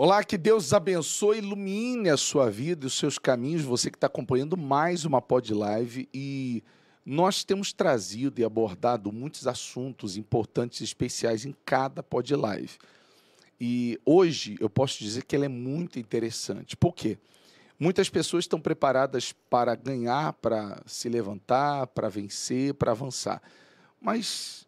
Olá, que Deus abençoe, ilumine a sua vida e os seus caminhos. Você que está acompanhando mais uma Pod Live e nós temos trazido e abordado muitos assuntos importantes e especiais em cada Pod Live. E hoje eu posso dizer que ela é muito interessante. Por quê? Muitas pessoas estão preparadas para ganhar, para se levantar, para vencer, para avançar. Mas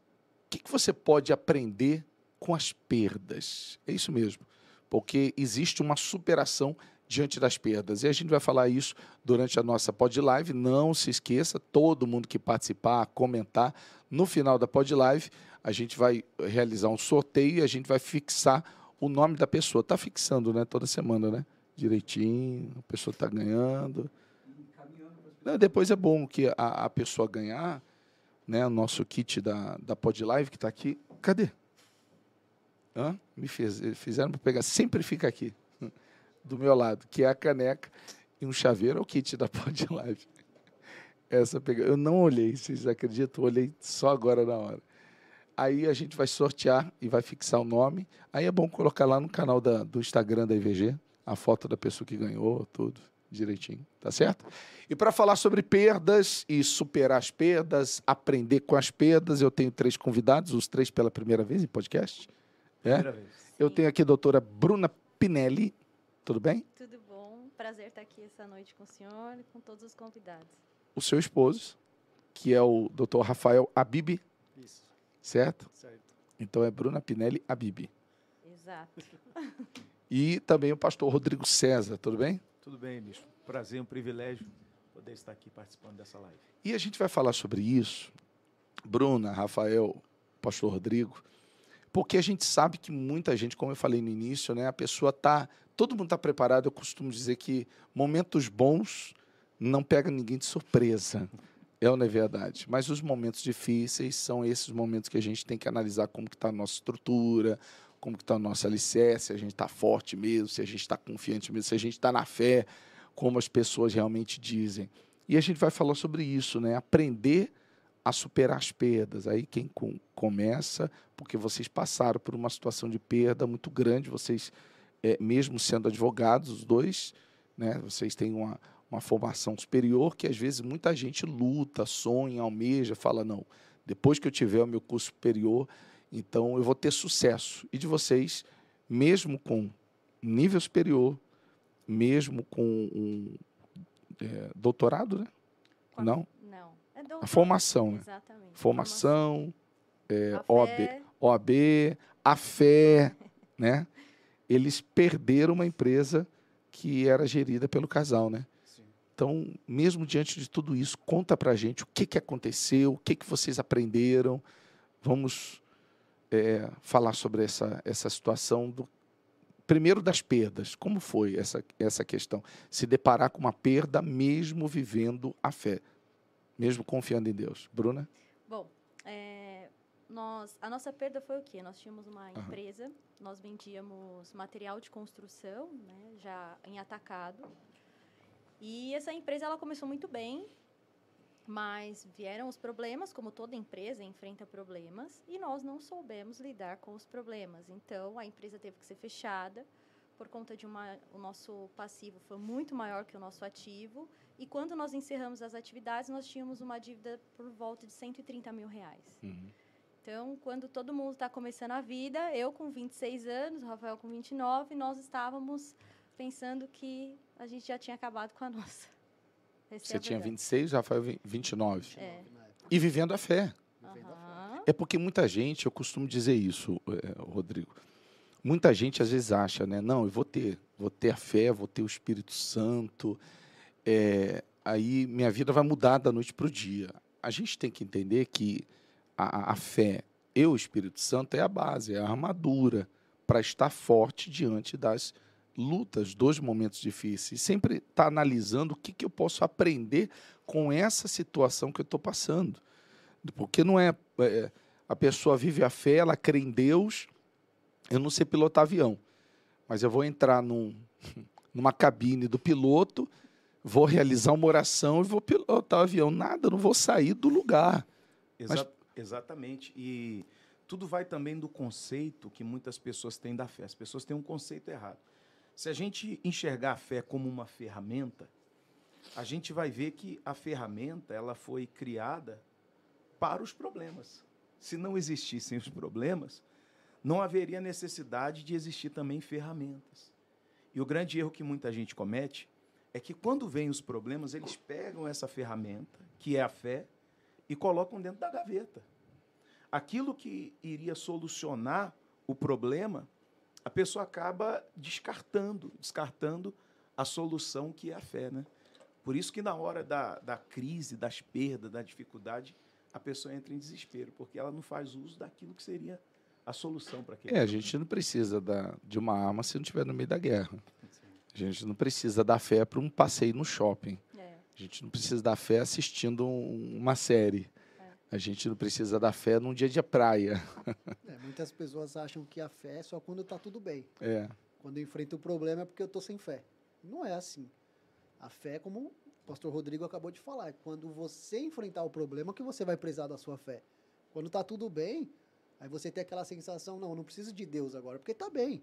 o que, que você pode aprender com as perdas? É isso mesmo porque existe uma superação diante das perdas. E a gente vai falar isso durante a nossa pod live. Não se esqueça, todo mundo que participar, comentar, no final da pod live, a gente vai realizar um sorteio e a gente vai fixar o nome da pessoa. Está fixando, né? Toda semana, né? Direitinho, a pessoa está ganhando. Não, depois é bom que a, a pessoa ganhar, né? O nosso kit da, da pod live que está aqui. Cadê? Hã? Me fez, fizeram para pegar, sempre fica aqui, do meu lado, que é a caneca e um chaveiro, é o kit da Pod Live. Essa pega, eu não olhei, vocês acreditam? Eu olhei só agora na hora. Aí a gente vai sortear e vai fixar o nome. Aí é bom colocar lá no canal da, do Instagram da IVG a foto da pessoa que ganhou, tudo direitinho, tá certo? E para falar sobre perdas e superar as perdas, aprender com as perdas, eu tenho três convidados, os três pela primeira vez em podcast. É? Eu tenho aqui a doutora Bruna Pinelli. Tudo bem? Tudo bom. Prazer estar aqui essa noite com o senhor e com todos os convidados. O seu esposo, que é o doutor Rafael Abibi. Isso. Certo? Certo. Então é Bruna Pinelli Abibi. Exato. e também o pastor Rodrigo César. Tudo bem? Tudo bem, bicho. Prazer, um privilégio poder estar aqui participando dessa live. E a gente vai falar sobre isso. Bruna, Rafael, pastor Rodrigo porque a gente sabe que muita gente, como eu falei no início, né, a pessoa tá, todo mundo está preparado. Eu costumo dizer que momentos bons não pega ninguém de surpresa. É ou não é verdade? Mas os momentos difíceis são esses momentos que a gente tem que analisar como que está a nossa estrutura, como que está o nosso alicerce, se a gente está forte mesmo, se a gente está confiante mesmo, se a gente está na fé, como as pessoas realmente dizem. E a gente vai falar sobre isso, né? Aprender a superar as perdas. Aí quem com, começa, porque vocês passaram por uma situação de perda muito grande, vocês, é, mesmo sendo advogados, os dois, né, vocês têm uma, uma formação superior que às vezes muita gente luta, sonha, almeja, fala, não, depois que eu tiver o meu curso superior, então eu vou ter sucesso. E de vocês, mesmo com nível superior, mesmo com um é, doutorado, né? Não? É a formação, né? Exatamente. Formação, é, a OAB, OAB, a fé, né? Eles perderam uma empresa que era gerida pelo casal, né? Sim. Então, mesmo diante de tudo isso, conta pra gente o que, que aconteceu, o que, que vocês aprenderam. Vamos é, falar sobre essa, essa situação do, primeiro das perdas. Como foi essa, essa questão? Se deparar com uma perda mesmo vivendo a fé mesmo confiando em Deus. Bruna? Bom, é, nós, a nossa perda foi o quê? Nós tínhamos uma uhum. empresa, nós vendíamos material de construção, né, já em atacado. E essa empresa ela começou muito bem, mas vieram os problemas, como toda empresa enfrenta problemas, e nós não soubemos lidar com os problemas. Então a empresa teve que ser fechada por conta de uma o nosso passivo foi muito maior que o nosso ativo e quando nós encerramos as atividades, nós tínhamos uma dívida por volta de 130 mil reais. Uhum. Então, quando todo mundo está começando a vida, eu com 26 anos, o Rafael com 29, nós estávamos pensando que a gente já tinha acabado com a nossa. Essa Você é tinha 26, Rafael 29. É. E vivendo a fé. Uhum. É porque muita gente, eu costumo dizer isso, é, Rodrigo. Muita gente às vezes acha, né? Não, eu vou ter, vou ter a fé, vou ter o Espírito Santo, é, aí minha vida vai mudar da noite para o dia. A gente tem que entender que a, a fé e o Espírito Santo é a base, é a armadura para estar forte diante das lutas, dos momentos difíceis. Sempre estar tá analisando o que, que eu posso aprender com essa situação que eu estou passando. Porque não é, é. A pessoa vive a fé, ela crê em Deus. Eu não sei pilotar avião, mas eu vou entrar num, numa cabine do piloto vou realizar uma oração e vou pilotar o avião. Nada, não vou sair do lugar. Exa Mas... Exatamente. E tudo vai também do conceito que muitas pessoas têm da fé. As pessoas têm um conceito errado. Se a gente enxergar a fé como uma ferramenta, a gente vai ver que a ferramenta ela foi criada para os problemas. Se não existissem os problemas, não haveria necessidade de existir também ferramentas. E o grande erro que muita gente comete é que quando vêm os problemas, eles pegam essa ferramenta, que é a fé, e colocam dentro da gaveta. Aquilo que iria solucionar o problema, a pessoa acaba descartando, descartando a solução que é a fé, né? Por isso que na hora da, da crise, das perdas, da dificuldade, a pessoa entra em desespero, porque ela não faz uso daquilo que seria a solução para aquele É, a gente não precisa da, de uma arma se não estiver no meio da guerra. A gente não precisa da fé para um passeio no shopping. É. A gente não precisa da fé assistindo um- uma série. A gente não precisa da fé num dia de praia. É, muitas pessoas acham que a fé é só quando está tudo bem. É. Quando eu enfrento o problema é porque eu estou sem fé. Não é assim. A fé, como o pastor Rodrigo acabou de falar, é quando você enfrentar o problema que você vai precisar da sua fé. Quando está tudo bem, aí você tem aquela sensação, não, eu não preciso de Deus agora, porque está bem.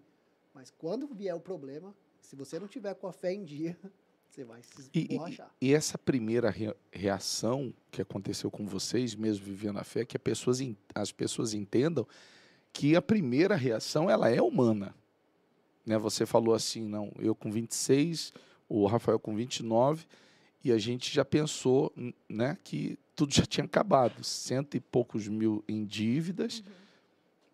Mas quando vier o problema, se você não tiver com a fé em dia, você vai se E, e- borrachar. e essa primeira rea- reação que aconteceu com vocês, mesmo vivendo a fé, que pessoas as pessoas entendam que a primeira reação ela é humana. Né? Você falou assim, não, eu com 26, o Rafael com 29, e a gente já pensou né, que tudo já tinha acabado. Cento e poucos mil em dívidas, Uhum.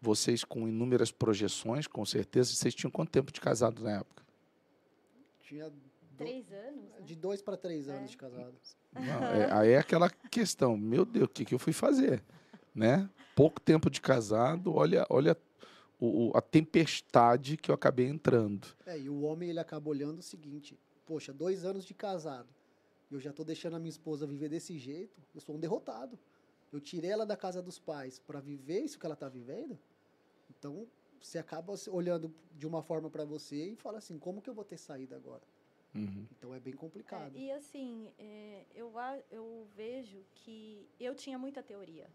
vocês com inúmeras projeções, com certeza. Vocês tinham quanto tempo de casado na época? Tinha do- Três anos, né? de dois para três É. anos de casado. Não, é, aí é aquela questão, meu Deus, o que, que eu fui fazer? Né? Pouco tempo de casado, olha, olha o, o- a tempestade que eu acabei entrando. É, e o homem ele acaba olhando o seguinte: poxa, dois anos de casado, eu já tô deixando a minha esposa viver desse jeito, eu sou um derrotado. Eu tirei ela da casa dos pais para viver isso que ela tá vivendo. Então, você acaba olhando de uma forma para você e fala assim: como que eu vou ter saída agora? Uhum. Então é bem complicado. É, e assim, é, eu, eu vejo que eu tinha muita teoria.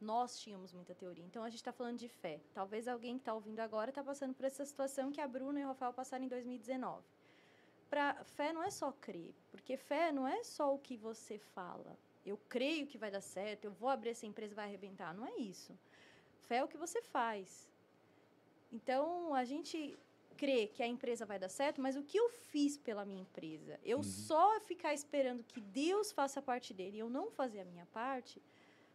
Nós tínhamos muita teoria. Então a gente está falando de fé. Talvez alguém que está ouvindo agora está passando por essa situação que a Bruna e o Rafael passaram em 2019. Pra, fé não é só crer, porque fé não é só o que você fala. Eu creio que vai dar certo, eu vou abrir essa empresa vai arrebentar. Não é isso. Fé é o que você faz. Então a gente crê que a empresa vai dar certo, mas o que eu fiz pela minha empresa? Eu só ficar esperando que Deus faça a parte dele e eu não fazer a minha parte,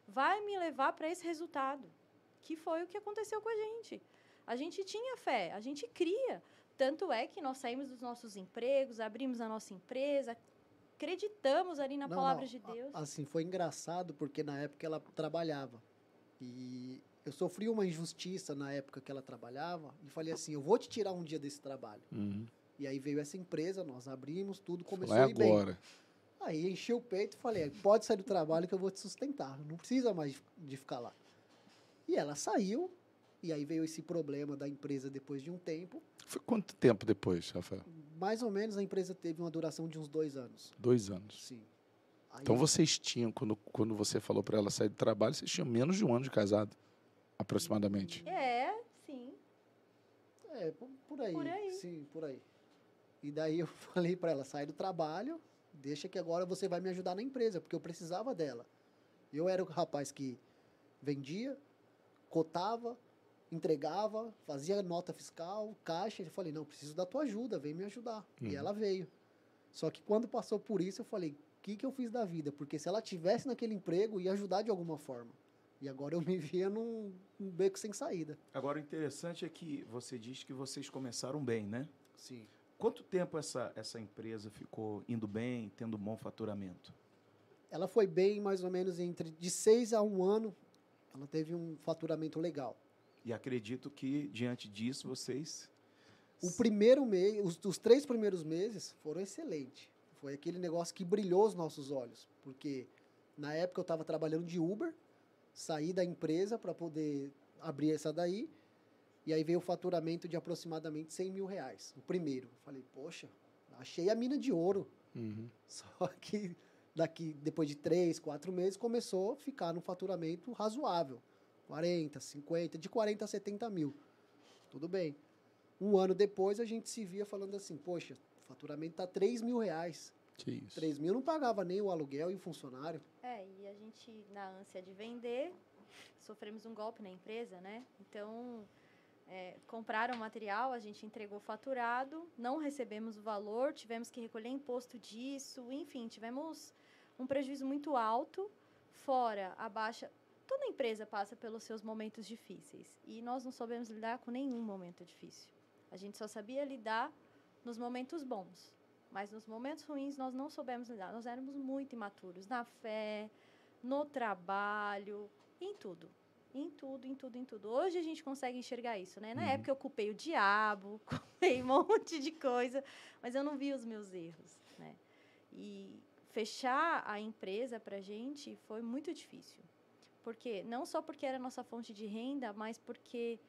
vai me levar para esse resultado, que foi o que aconteceu com a gente. A gente tinha fé, a gente cria. Tanto é que nós saímos dos nossos empregos, abrimos a nossa empresa, acreditamos ali na Não, palavra não, de Deus. Assim, foi engraçado porque na época ela trabalhava. E eu sofri uma injustiça na época que ela trabalhava e falei assim: eu vou te tirar um dia desse trabalho. Uhum. E aí veio essa empresa, nós abrimos, tudo começou Falei, a ir bem. agora. Aí enchi o peito e falei: pode sair do trabalho que eu vou te sustentar, não precisa mais de- de ficar lá. E ela saiu, e aí veio esse problema da empresa depois de um tempo. Foi quanto tempo depois, Rafael? Mais ou menos a empresa teve uma duração de uns dois anos. Dois anos. Sim. Aí, Então vocês tinham, quando, quando você falou para ela sair do trabalho, vocês tinham menos de um ano de casado, aproximadamente. É, sim. É, por, por aí. Por aí. Sim, por aí. E daí eu falei para ela: sai do trabalho, deixa que agora você vai me ajudar na empresa, porque eu precisava dela. Eu era o rapaz que vendia, cotava, entregava, fazia nota fiscal, caixa. Eu falei: não, preciso da tua ajuda, vem me ajudar. Uhum. E ela veio. Só que quando passou por isso, eu falei: o que, que eu fiz da vida? Porque se ela tivesse naquele emprego, ia ajudar de alguma forma. E agora eu me via num, num beco sem saída. Agora, o interessante é que você diz que vocês começaram bem, né? Sim. Quanto tempo essa, essa empresa ficou indo bem, tendo bom faturamento? Ela foi bem mais ou menos entre de seis a um ano. Ela teve um faturamento legal. E acredito que, diante disso, vocês. O primeiro mês, os, os três primeiros meses foram excelentes. Foi aquele negócio que brilhou os nossos olhos. Porque na época eu estava trabalhando de Uber, saí da empresa para poder abrir essa daí. E aí veio o faturamento de aproximadamente 100 mil reais. O primeiro. Falei, poxa, achei a mina de ouro. Uhum. Só que daqui, depois de três, quatro meses, começou a ficar num faturamento razoável. 40, 50, de 40 a 70 mil. Tudo bem. Um ano depois a gente se via falando assim, poxa, o faturamento tá 3 mil reais. Que isso. 3 mil não pagava nem o aluguel e o funcionário. É, e a gente, na ânsia de vender, sofremos um golpe na empresa, né? Então, é, compraram material, a gente entregou faturado, não recebemos o valor, tivemos que recolher imposto disso, enfim, tivemos um prejuízo muito alto, fora a baixa. Toda empresa passa pelos seus momentos difíceis e nós não soubemos lidar com nenhum momento difícil. A gente só sabia lidar nos momentos bons, mas nos momentos ruins nós não soubemos lidar. Nós éramos muito imaturos na fé, no trabalho, em tudo. Em tudo, em tudo, em tudo. Hoje a gente consegue enxergar isso, né? Na Uhum. época eu culpei o diabo, culpei um monte de coisa, mas eu não vi os meus erros, né? E fechar a empresa para a gente foi muito difícil. Porque não só porque era a nossa fonte de renda, mas porque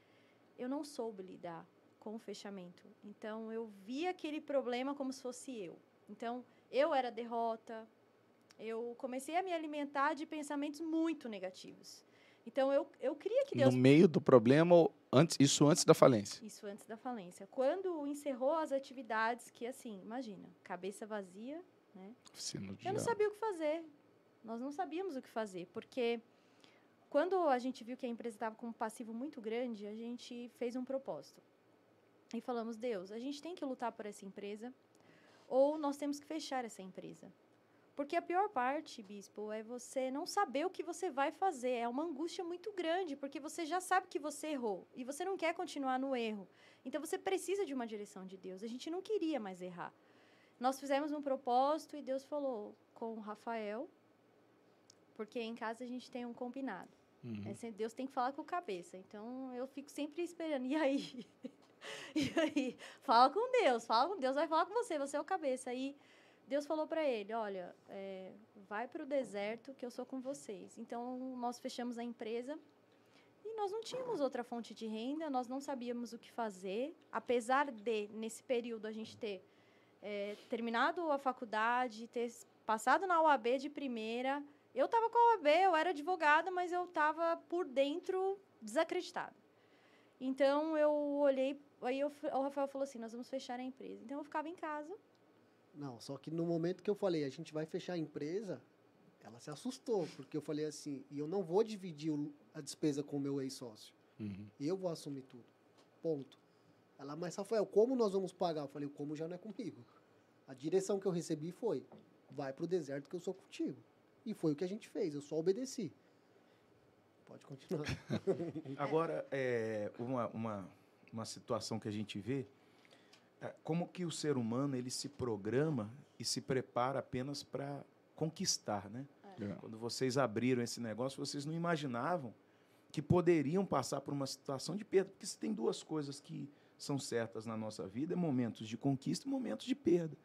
eu não soube lidar com o fechamento. Então eu vi aquele problema como se fosse eu. Então eu era derrota. Eu comecei a me alimentar de pensamentos muito negativos. Então eu, eu queria que Deus No meio do problema, antes, isso antes da falência. isso antes da falência. Quando encerrou as atividades, que assim, imagina, cabeça vazia, né? Oficina Eu não sabia o que fazer. Nós não sabíamos o que fazer, porque quando a gente viu que a empresa estava com um passivo muito grande, a gente fez um propósito. E falamos, Deus, a gente tem que lutar por essa empresa, ou nós temos que fechar essa empresa. Porque a pior parte, bispo, é você não saber o que você vai fazer. É uma angústia muito grande, porque você já sabe que você errou e você não quer continuar no erro. Então você precisa de uma direção de Deus. A gente não queria mais errar. Nós fizemos um propósito e Deus falou com o Rafael, porque em casa a gente tem um combinado. Uhum. É, Deus tem que falar com o cabeça. Então eu fico sempre esperando. E aí? e aí? Fala com Deus, fala com Deus, vai falar com você, você é o cabeça. Aí Deus falou para ele: Olha, é, vai para o deserto que eu sou com vocês. Então nós fechamos a empresa e nós não tínhamos outra fonte de renda, nós não sabíamos o que fazer. Apesar de, nesse período, a gente ter é, terminado a faculdade, ter passado na UAB de primeira. Eu estava com a UAB, eu era advogada, mas eu estava por dentro desacreditada. Então eu olhei, aí eu o Rafael falou assim: nós vamos fechar a empresa. Então eu ficava em casa. Não, só que no momento que eu falei, a gente vai fechar a empresa, ela se assustou, porque eu falei assim, e eu não vou dividir a despesa com o meu ex-sócio. Uhum. Eu vou assumir tudo. Ponto. Ela, mas Rafael, como nós vamos pagar? Eu falei, o como já não é comigo. A direção que eu recebi foi, vai pro deserto que eu sou contigo. E foi o que a gente fez, eu só obedeci. Pode continuar. Agora, é, uma, uma, uma situação que a gente vê, é, como que o ser humano ele se programa e se prepara apenas para conquistar, né? É. Quando vocês abriram esse negócio, vocês não imaginavam que poderiam passar por uma situação de perda, porque se tem duas coisas que são certas na nossa vida, é momentos de conquista e momentos de perda.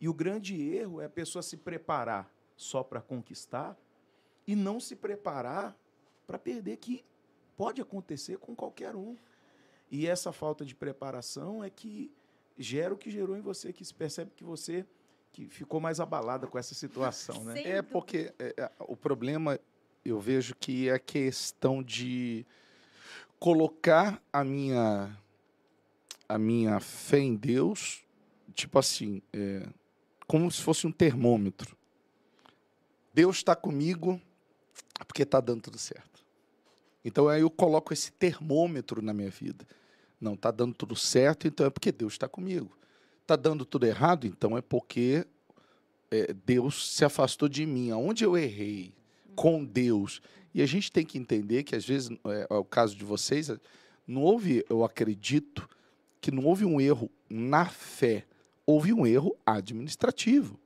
E o grande erro é a pessoa se preparar só para conquistar e não se preparar para perder, que pode acontecer com qualquer um. E essa falta de preparação é que gera o que gerou em você, que se percebe que você que ficou mais abalada com essa situação, né? Sem É porque é, é, o problema, eu vejo que é a questão de colocar a minha a minha fé em Deus, tipo assim, é, como se fosse um termômetro. Deus está comigo porque está dando tudo certo. Então aí eu coloco esse termômetro na minha vida. Não, está dando tudo certo, então é porque Deus está comigo. Está dando tudo errado, então é porque é, Deus se afastou de mim. Aonde eu errei com Deus. E a gente tem que entender que, às vezes, é, é o caso de vocês, não houve, eu acredito, que não houve um erro na fé, houve um erro administrativo.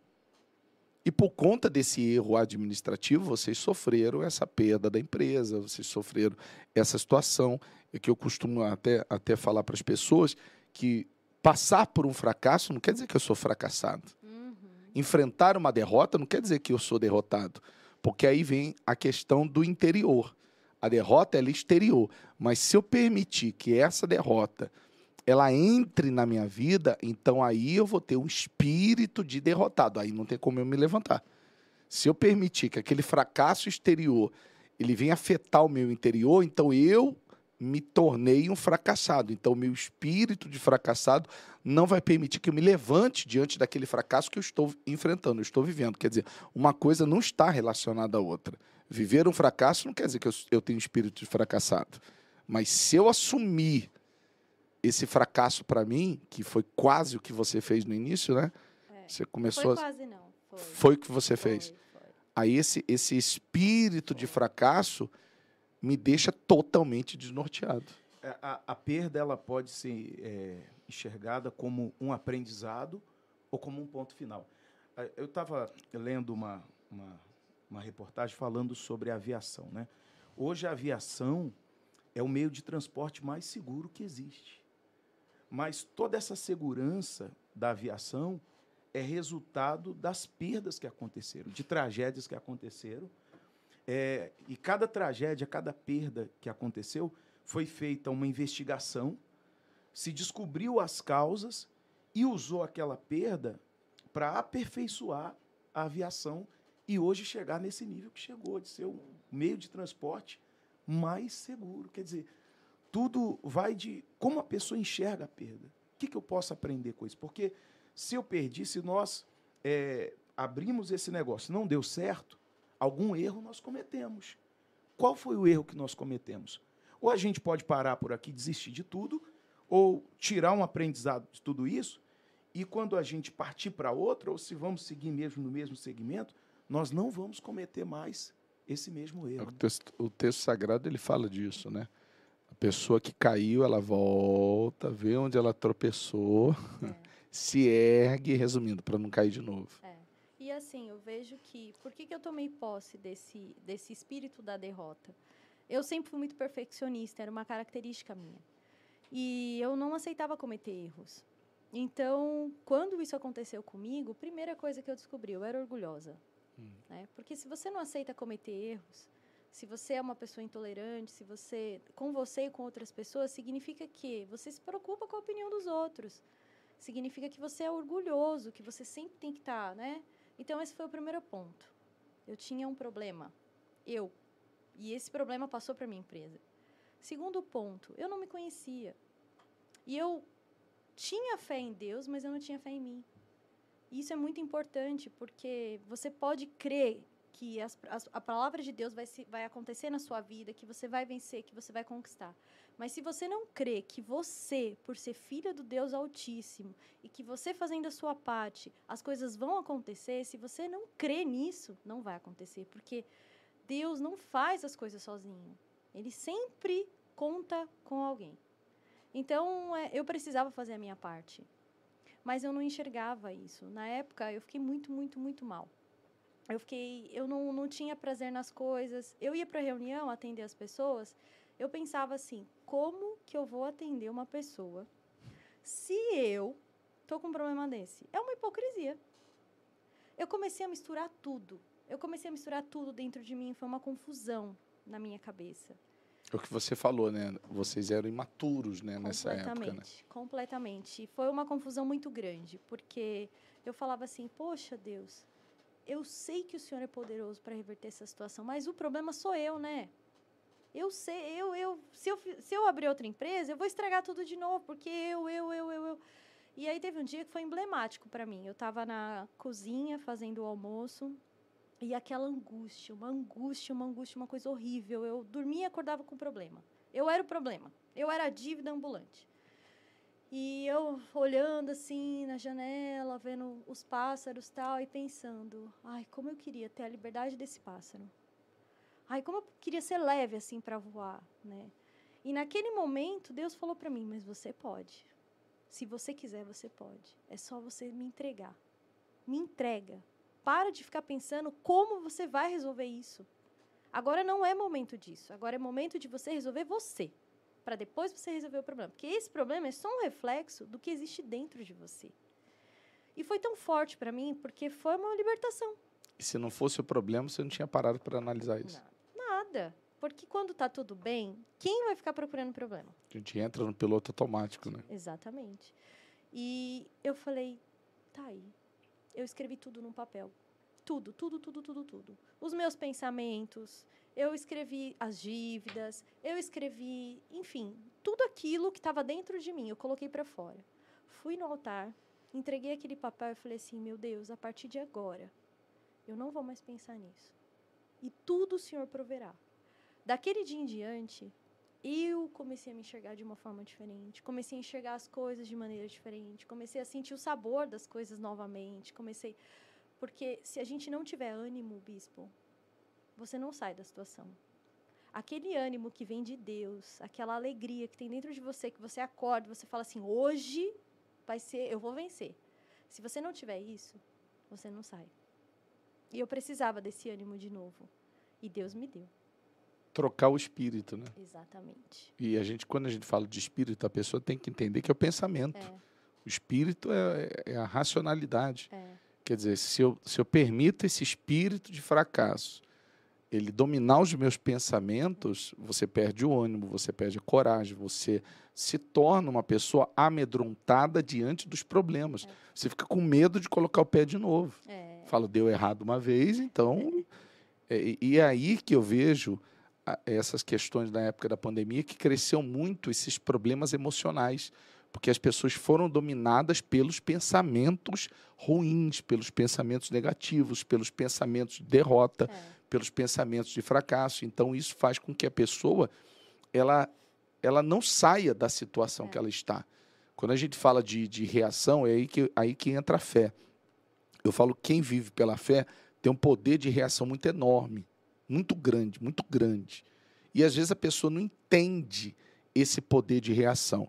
E por conta desse erro administrativo, vocês sofreram essa perda da empresa, vocês sofreram essa situação. É que eu costumo até, até falar para as pessoas que passar por um fracasso não quer dizer que eu sou fracassado. Uhum. Enfrentar uma derrota não quer dizer que eu sou derrotado, porque aí vem a questão do interior. A derrota é exterior, mas se eu permitir que essa derrota ela entre na minha vida, então aí eu vou ter um espírito de derrotado, aí não tem como eu me levantar. Se eu permitir que aquele fracasso exterior ele venha afetar o meu interior, então eu me tornei um fracassado. Então, meu espírito de fracassado não vai permitir que eu me levante diante daquele fracasso que eu estou enfrentando, eu estou vivendo. Quer dizer, uma coisa não está relacionada à outra. Viver um fracasso não quer dizer que eu, eu tenho espírito de fracassado. Mas se eu assumir esse fracasso para mim, que foi quase o que você fez no início, né? É. Você começou Foi quase não. Foi. Foi o que você Foi, fez. foi. Aí esse, esse espírito de fracasso me deixa totalmente desnorteado. É, A, a perda ela pode ser é, enxergada como um aprendizado ou como um ponto final. Ah, Eu estava lendo uma, uma, uma reportagem falando sobre a aviação. Né? Hoje a aviação é o meio de transporte mais seguro que existe. Mas toda essa segurança da aviação é resultado das perdas que aconteceram, de tragédias que aconteceram. É, e cada tragédia, cada perda que aconteceu, foi feita uma investigação, se descobriu as causas e usou aquela perda para aperfeiçoar a aviação e hoje chegar nesse nível que chegou, de ser o meio de transporte mais seguro. Quer dizer, tudo vai de como a pessoa enxerga a perda. O que, que eu posso aprender com isso? Porque se eu perdi, se nós é, abrimos esse negócio, não deu certo, algum erro nós cometemos. Qual foi o erro que nós cometemos? Ou a gente pode parar por aqui, desistir de tudo, ou tirar um aprendizado de tudo isso, e quando a gente partir para outra, ou se vamos seguir mesmo no mesmo segmento, nós não vamos cometer mais esse mesmo É O erro. texto, o texto sagrado ele fala disso, né? Pessoa que caiu, ela volta, vê onde ela tropeçou, É. se ergue, resumindo, para não cair de novo. É. E assim, eu vejo que. Por que, que eu tomei posse desse, desse espírito da derrota? Eu sempre fui muito perfeccionista, era uma característica minha. E eu não aceitava cometer erros. Então, quando isso aconteceu comigo, a primeira coisa que eu descobri, eu era orgulhosa. Né? Porque se você não aceita cometer erros, se você é uma pessoa intolerante, se você, com você e com outras pessoas, significa que você se preocupa com a opinião dos outros. Significa que você é orgulhoso, que você sempre tem que estar, né? Então, esse foi o primeiro ponto. Eu tinha um problema. Eu. E esse problema passou para minha empresa. Segundo ponto, eu não me conhecia. E eu tinha fé em Deus, mas eu não tinha fé em mim. Isso é muito importante, porque você pode crer que as, as, a palavra de Deus vai, se, vai acontecer na sua vida, que você vai vencer, que você vai conquistar. Mas se você não crê que você, por ser filha do Deus Altíssimo, e que você fazendo a sua parte, as coisas vão acontecer, se você não crê nisso, não vai acontecer. Porque Deus não faz as coisas sozinho. Ele sempre conta com alguém. Então, é, eu precisava fazer a minha parte. Mas eu não enxergava isso. Na época, eu fiquei muito, muito, muito mal. Eu fiquei, eu não, não tinha prazer nas coisas. Eu ia para reunião atender as pessoas, eu pensava assim: como que eu vou atender uma pessoa se eu tô com um problema desse? É uma hipocrisia. Eu comecei a misturar tudo. Eu comecei a misturar tudo dentro de mim, foi uma confusão na minha cabeça. É o que você falou, né? Vocês eram imaturos, né, nessa época, né? Completamente, completamente. Foi uma confusão muito grande, porque eu falava assim: Poxa, Deus, eu sei que o Senhor é poderoso para reverter essa situação, mas o problema sou eu, né? Eu sei, eu, eu, se eu, se eu abrir outra empresa, eu vou estragar tudo de novo, porque eu, eu, eu, eu, eu. E aí teve um dia que foi emblemático para mim. Eu estava na cozinha fazendo o almoço e aquela angústia, uma angústia, uma angústia, uma coisa horrível. Eu dormia e acordava com problema. Eu era o problema. Eu era a dívida ambulante. E eu olhando assim na janela, vendo os pássaros tal, e pensando: ai, como eu queria ter a liberdade desse pássaro. Ai, como eu queria ser leve assim para voar, né? E naquele momento, Deus falou para mim: mas você pode. Se você quiser, você pode. É só você me entregar. Me entrega. Para de ficar pensando como você vai resolver isso. Agora não é momento disso. Agora é momento de você resolver você para depois você resolver o problema. Porque esse problema é só um reflexo do que existe dentro de você. E foi tão forte para mim porque foi uma libertação. E se não fosse o problema, você não tinha parado para analisar isso. Nada. Porque quando tá tudo bem, quem vai ficar procurando problema? A gente entra no piloto automático, né? Exatamente. E eu falei, tá aí. Eu escrevi tudo num papel. tudo, tudo, tudo, tudo, tudo. Os meus pensamentos, eu escrevi as dívidas, eu escrevi, enfim, tudo aquilo que estava dentro de mim, eu coloquei para fora. Fui no altar, entreguei aquele papel e falei assim: meu Deus, a partir de agora, eu não vou mais pensar nisso. E tudo o Senhor proverá. Daquele dia em diante, eu comecei a me enxergar de uma forma diferente, comecei a enxergar as coisas de maneira diferente, comecei a sentir o sabor das coisas novamente, comecei porque se a gente não tiver ânimo, bispo, você não sai da situação. Aquele ânimo que vem de Deus, aquela alegria que tem dentro de você, que você acorda, você fala assim: "Hoje vai ser, eu vou vencer". Se você não tiver isso, você não sai. E eu precisava desse ânimo de novo. E Deus me deu. Trocar o espírito, né? Exatamente. E a gente, quando a gente fala de espírito, a pessoa tem que entender que é o pensamento. É, O espírito é, é a racionalidade. é, Quer dizer, se eu, se eu permito esse espírito de fracasso, ele dominar os meus pensamentos, você perde o ânimo, você perde a coragem, você se torna uma pessoa amedrontada diante dos problemas. Você fica com medo de colocar o pé de novo. é. Fala, deu errado uma vez, então. é, e- é aí que eu vejo essas questões da época da pandemia que cresceu muito esses problemas emocionais, porque as pessoas foram dominadas pelos pensamentos ruins, pelos pensamentos negativos, pelos pensamentos de derrota, é. Pelos pensamentos de fracasso. Então isso faz com que a pessoa ela ela não saia da situação que ela está. Quando a gente fala de, de reação, é aí que, aí que entra a fé. Eu falo quem vive pela fé tem um poder de reação muito enorme, muito grande, muito grande. E às vezes a pessoa não entende esse poder de reação.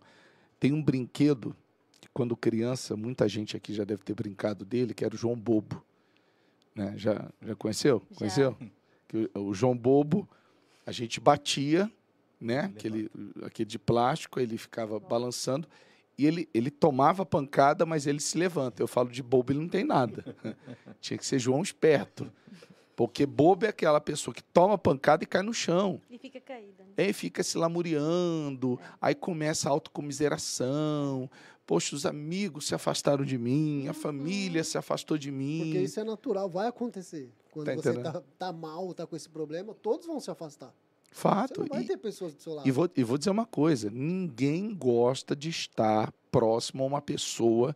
Tem um brinquedo que quando criança, muita gente aqui já deve ter brincado dele, que era o João Bobo. Né? Já, já conheceu? Já. Conheceu? Que o, o João Bobo, a gente batia, né? Ele Aquele, aquele de plástico, ele ficava balançando e ele, ele tomava pancada, mas ele se levanta. Eu falo de bobo, ele não tem nada. Tinha que ser João esperto. Porque bobo é aquela pessoa que toma pancada e cai no chão. E fica caída. né? Aí fica se lamuriando, aí começa a autocomiseração. Poxa, os amigos se afastaram de mim, a família se afastou de mim. Porque isso é natural, vai acontecer. Quando Tá você tá, tá mal, tá com esse problema, todos vão se afastar. Você Fato. não vai E- ter pessoas do seu lado. E vou, e vou dizer uma coisa: ninguém gosta de estar próximo a uma pessoa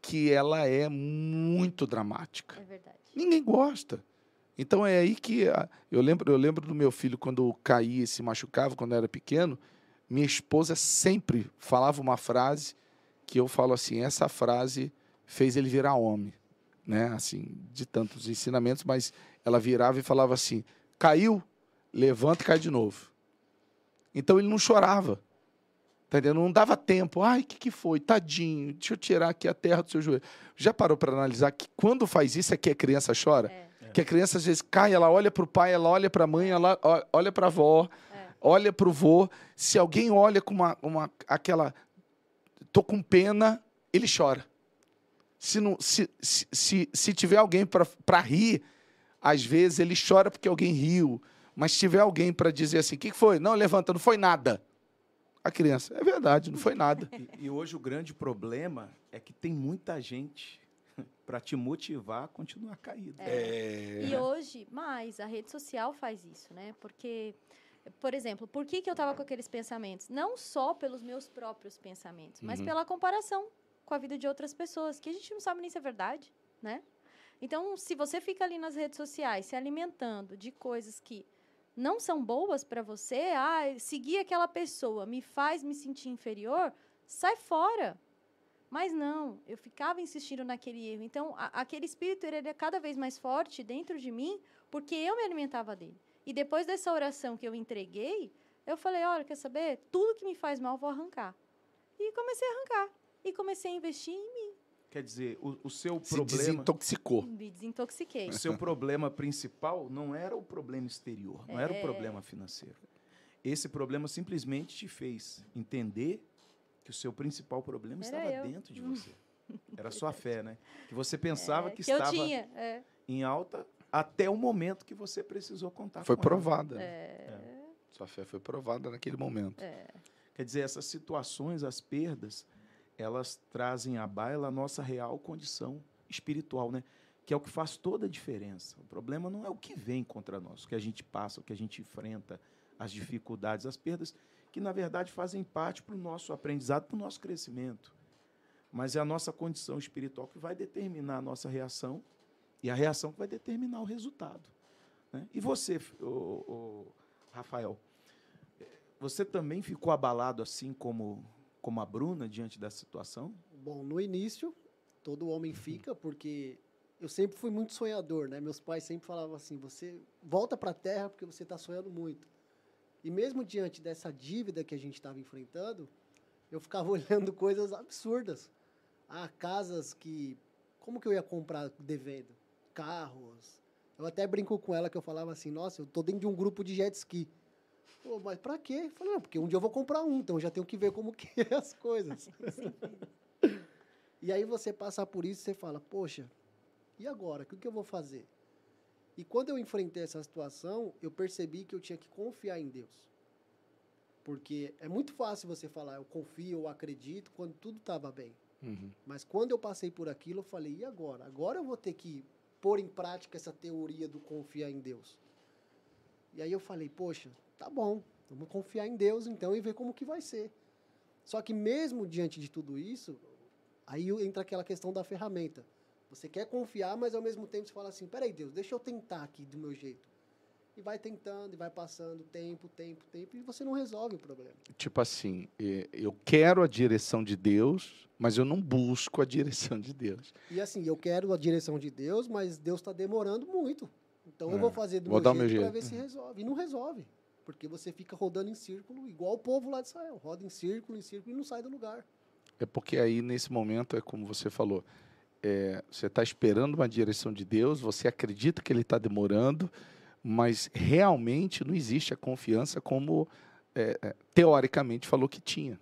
que ela é muito dramática. É verdade. Ninguém gosta. Então é aí que a- eu lembro, eu lembro do meu filho quando caía e se machucava quando era pequeno. Minha esposa sempre falava uma frase que eu falo assim: essa frase fez ele virar homem, né? Assim, de tantos ensinamentos, mas ela virava e falava assim: caiu, levanta e cai de novo. Então ele não chorava. Tá entendendo? Não dava tempo. Ai, o que, que foi? Tadinho, deixa eu tirar aqui a terra do seu joelho. Já parou para analisar que quando faz isso é que a criança chora? É, Que a criança às vezes cai, ela olha para o pai, ela olha para a mãe, ela ó- olha para a avó, É. olha para o vô. Se alguém olha com uma, uma aquela. Tô com pena, ele chora. Se, não, se, se, se, se tiver alguém para rir, às vezes ele chora porque alguém riu. Mas se tiver alguém para dizer assim: o que que foi? Não, levanta, não foi nada. A criança, é verdade, não foi nada. E, e hoje o grande problema é que tem muita gente para te motivar a continuar caído. É. E hoje, mais, a rede social faz isso, né? Porque, por exemplo, por que, que eu estava com aqueles pensamentos? Não só pelos meus próprios pensamentos, mas Uhum. pela comparação com a vida de outras pessoas, que a gente não sabe nem se é verdade, né? Então, se você fica ali nas redes sociais se alimentando de coisas que não são boas para você, ah, seguir aquela pessoa me faz me sentir inferior, sai fora. Mas não, eu ficava insistindo naquele erro. Então, a- aquele espírito ele é cada vez mais forte dentro de mim, porque eu me alimentava dele. E depois dessa oração que eu entreguei, eu falei: olha, quer saber? Tudo que me faz mal, vou arrancar. E comecei a arrancar. E comecei a investir em mim. Quer dizer, o, o seu Se problema. desintoxicou. Me desintoxiquei. O seu problema principal não era o problema exterior, não era o É. problema financeiro. Esse problema simplesmente te fez entender que o seu principal problema Era estava eu. dentro de você. Era a sua fé, né? Que você pensava É, que, que eu estava tinha. É, em alta até o momento que você precisou contar Foi com ela. provada. né? é, Sua fé foi provada naquele momento. Quer dizer, essas situações, as perdas, elas trazem à baila a nossa real condição espiritual, né? que é o que faz toda a diferença. O problema não é o que vem contra nós, o que a gente passa, o que a gente enfrenta, as dificuldades, as perdas, que na verdade fazem parte para o nosso aprendizado, para o nosso crescimento. Mas é a nossa condição espiritual que vai determinar a nossa reação e a reação que vai determinar o resultado. Né? E você, o, o Rafael, você também ficou abalado assim como, como a Bruna diante dessa situação? Bom, no início, todo homem fica, porque eu sempre fui muito sonhador, né? Meus pais sempre falavam assim: você volta para a terra porque você está sonhando muito. E mesmo diante dessa dívida que a gente estava enfrentando, eu ficava olhando coisas absurdas. Ah, casas que. Como que eu ia comprar devendo? Carros. Eu até brinco com ela que eu falava assim: nossa, eu tô dentro de um grupo de jet ski. Pô, mas pra quê? Eu falei, não, porque um dia eu vou comprar um, então eu já tenho que ver como que é as coisas. e aí você passar por isso, você fala, poxa, e agora? O que, que eu vou fazer? E quando eu enfrentei essa situação, eu percebi que eu tinha que confiar em Deus. Porque é muito fácil você falar, eu confio, eu acredito, quando tudo estava bem. Uhum. Mas quando eu passei por aquilo, eu falei, e agora? Agora eu vou ter que pôr em prática essa teoria do confiar em Deus. E aí eu falei, poxa, tá bom, vamos confiar em Deus então e ver como que vai ser. Só que mesmo diante de tudo isso, aí entra aquela questão da ferramenta. Você quer confiar, mas ao mesmo tempo você fala assim: peraí, Deus, deixa eu tentar aqui do meu jeito. E vai tentando, e vai passando tempo, tempo, tempo, e você não resolve o problema. Tipo assim, eu quero a direção de Deus, mas eu não busco a direção de Deus. E assim, eu quero a direção de Deus, mas Deus está demorando muito. Então é. eu vou fazer do vou meu, jeito, jeito para ver se resolve. E não resolve. Porque você fica rodando em círculo, igual o povo lá de Israel. Roda em círculo, em círculo e não sai do lugar. É porque aí, nesse momento, é como você falou, é, você está esperando uma direção de Deus, você acredita que Ele está demorando, mas realmente não existe a confiança como é, é teoricamente falou que tinha.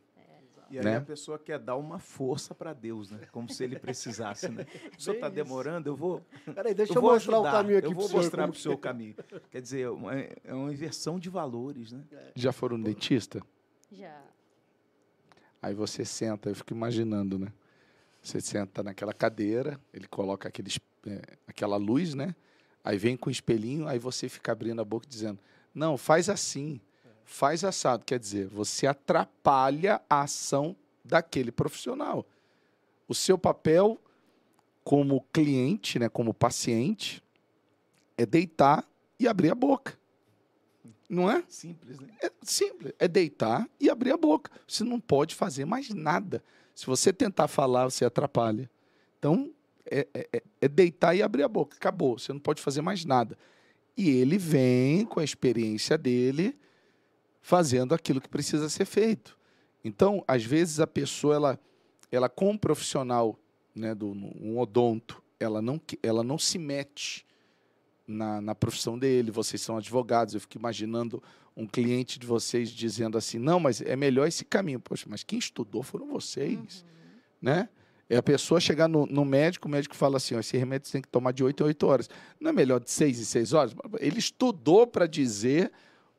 E aí né? a pessoa quer dar uma força para Deus, né? Como se ele precisasse, né? O senhor está demorando, eu vou. Peraí, deixa eu, eu mostrar ajudar, o caminho aqui. Eu vou mostrar para o seu caminho. Quer dizer, é uma inversão de valores, né? Já foram no dentista? Já. Aí você senta, eu fico imaginando, né? Você senta naquela cadeira, ele coloca aqueles, é, aquela luz, né? Aí vem com o espelhinho, aí você fica abrindo a boca dizendo: Não, faz assim, faz assado. Quer dizer, você atrapalha a ação daquele profissional. O seu papel como cliente, né, como paciente, é deitar e abrir a boca. Não é? Simples, né? É simples. É deitar e abrir a boca. Você não pode fazer mais nada. Se você tentar falar, você atrapalha. Então, é, é, é, é deitar e abrir a boca. Acabou. Você não pode fazer mais nada. E ele vem com a experiência dele fazendo aquilo que precisa ser feito. Então, às vezes a pessoa ela ela com um profissional, né, do um odonto, ela não ela não se mete na, na profissão dele. Vocês são advogados. Eu fico imaginando um cliente de vocês dizendo assim: não, mas é melhor esse caminho. Poxa, mas quem estudou foram vocês, uhum. né? É a pessoa chegar no, no, médico, o médico fala assim: ó, esse remédio você tem que tomar de 8 em 8 horas. Não é melhor de 6 em 6 horas? Ele estudou para dizer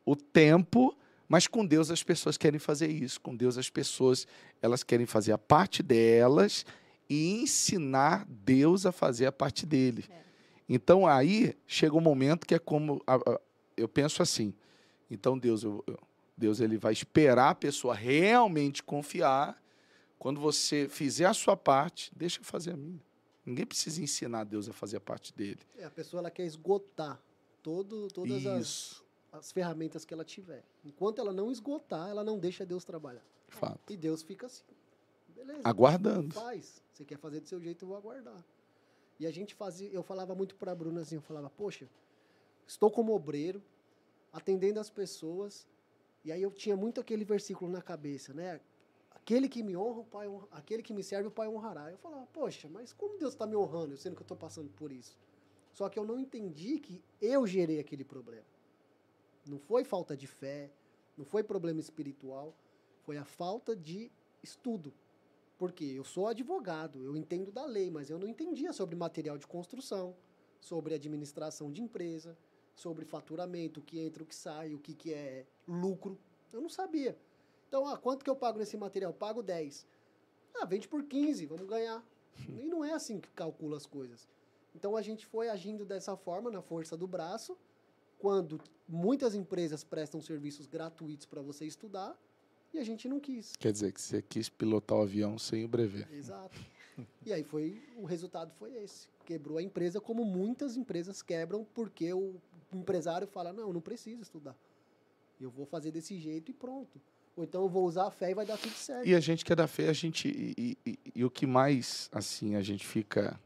o tempo, mas com Deus as pessoas querem fazer isso. Com Deus as pessoas elas querem fazer a parte delas e ensinar Deus a fazer a parte dele. É. Então aí chega um momento que é como a, a, eu penso assim. Então Deus, eu, Deus ele vai esperar a pessoa realmente confiar. Quando você fizer a sua parte, deixa eu fazer a minha. Ninguém precisa ensinar Deus a fazer a parte dele. É, a pessoa ela quer esgotar todo, todas as, as ferramentas que ela tiver. Enquanto ela não esgotar, ela não deixa Deus trabalhar. Fato. E Deus fica assim. Beleza. Aguardando. Faz. Você quer fazer do seu jeito, eu vou aguardar. E a gente fazia, eu falava muito para a Bruna assim, eu falava, poxa, estou como obreiro, atendendo as pessoas, e aí eu tinha muito aquele versículo na cabeça, né? Aquele que me honra, o pai honra, aquele que me serve, o pai honrará. Eu falava, poxa, mas como Deus está me honrando, sendo que eu estou passando por isso? Só que eu não entendi que eu gerei aquele problema. Não foi falta de fé, não foi problema espiritual, foi a falta de estudo. Porque eu sou advogado, eu entendo da lei, mas eu não entendia sobre material de construção, sobre administração de empresa, sobre faturamento, o que entra, o que sai, o que, que é lucro. Eu não sabia. Então, ah, quanto que eu pago nesse material? Pago 10. Ah, vende por 15, vamos ganhar. E não é assim que calcula as coisas. Então a gente foi agindo dessa forma, na força do braço, quando muitas empresas prestam serviços gratuitos para você estudar e a gente não quis. Quer dizer que você quis pilotar o avião sem o brevet. Exato. E aí foi o resultado foi esse. Quebrou a empresa como muitas empresas quebram porque o empresário fala: "Não, eu não preciso estudar. Eu vou fazer desse jeito e pronto". Ou então eu vou usar a fé e vai dar tudo certo. E a gente que é da fé, a gente. E, e- e o que mais, assim, a gente fica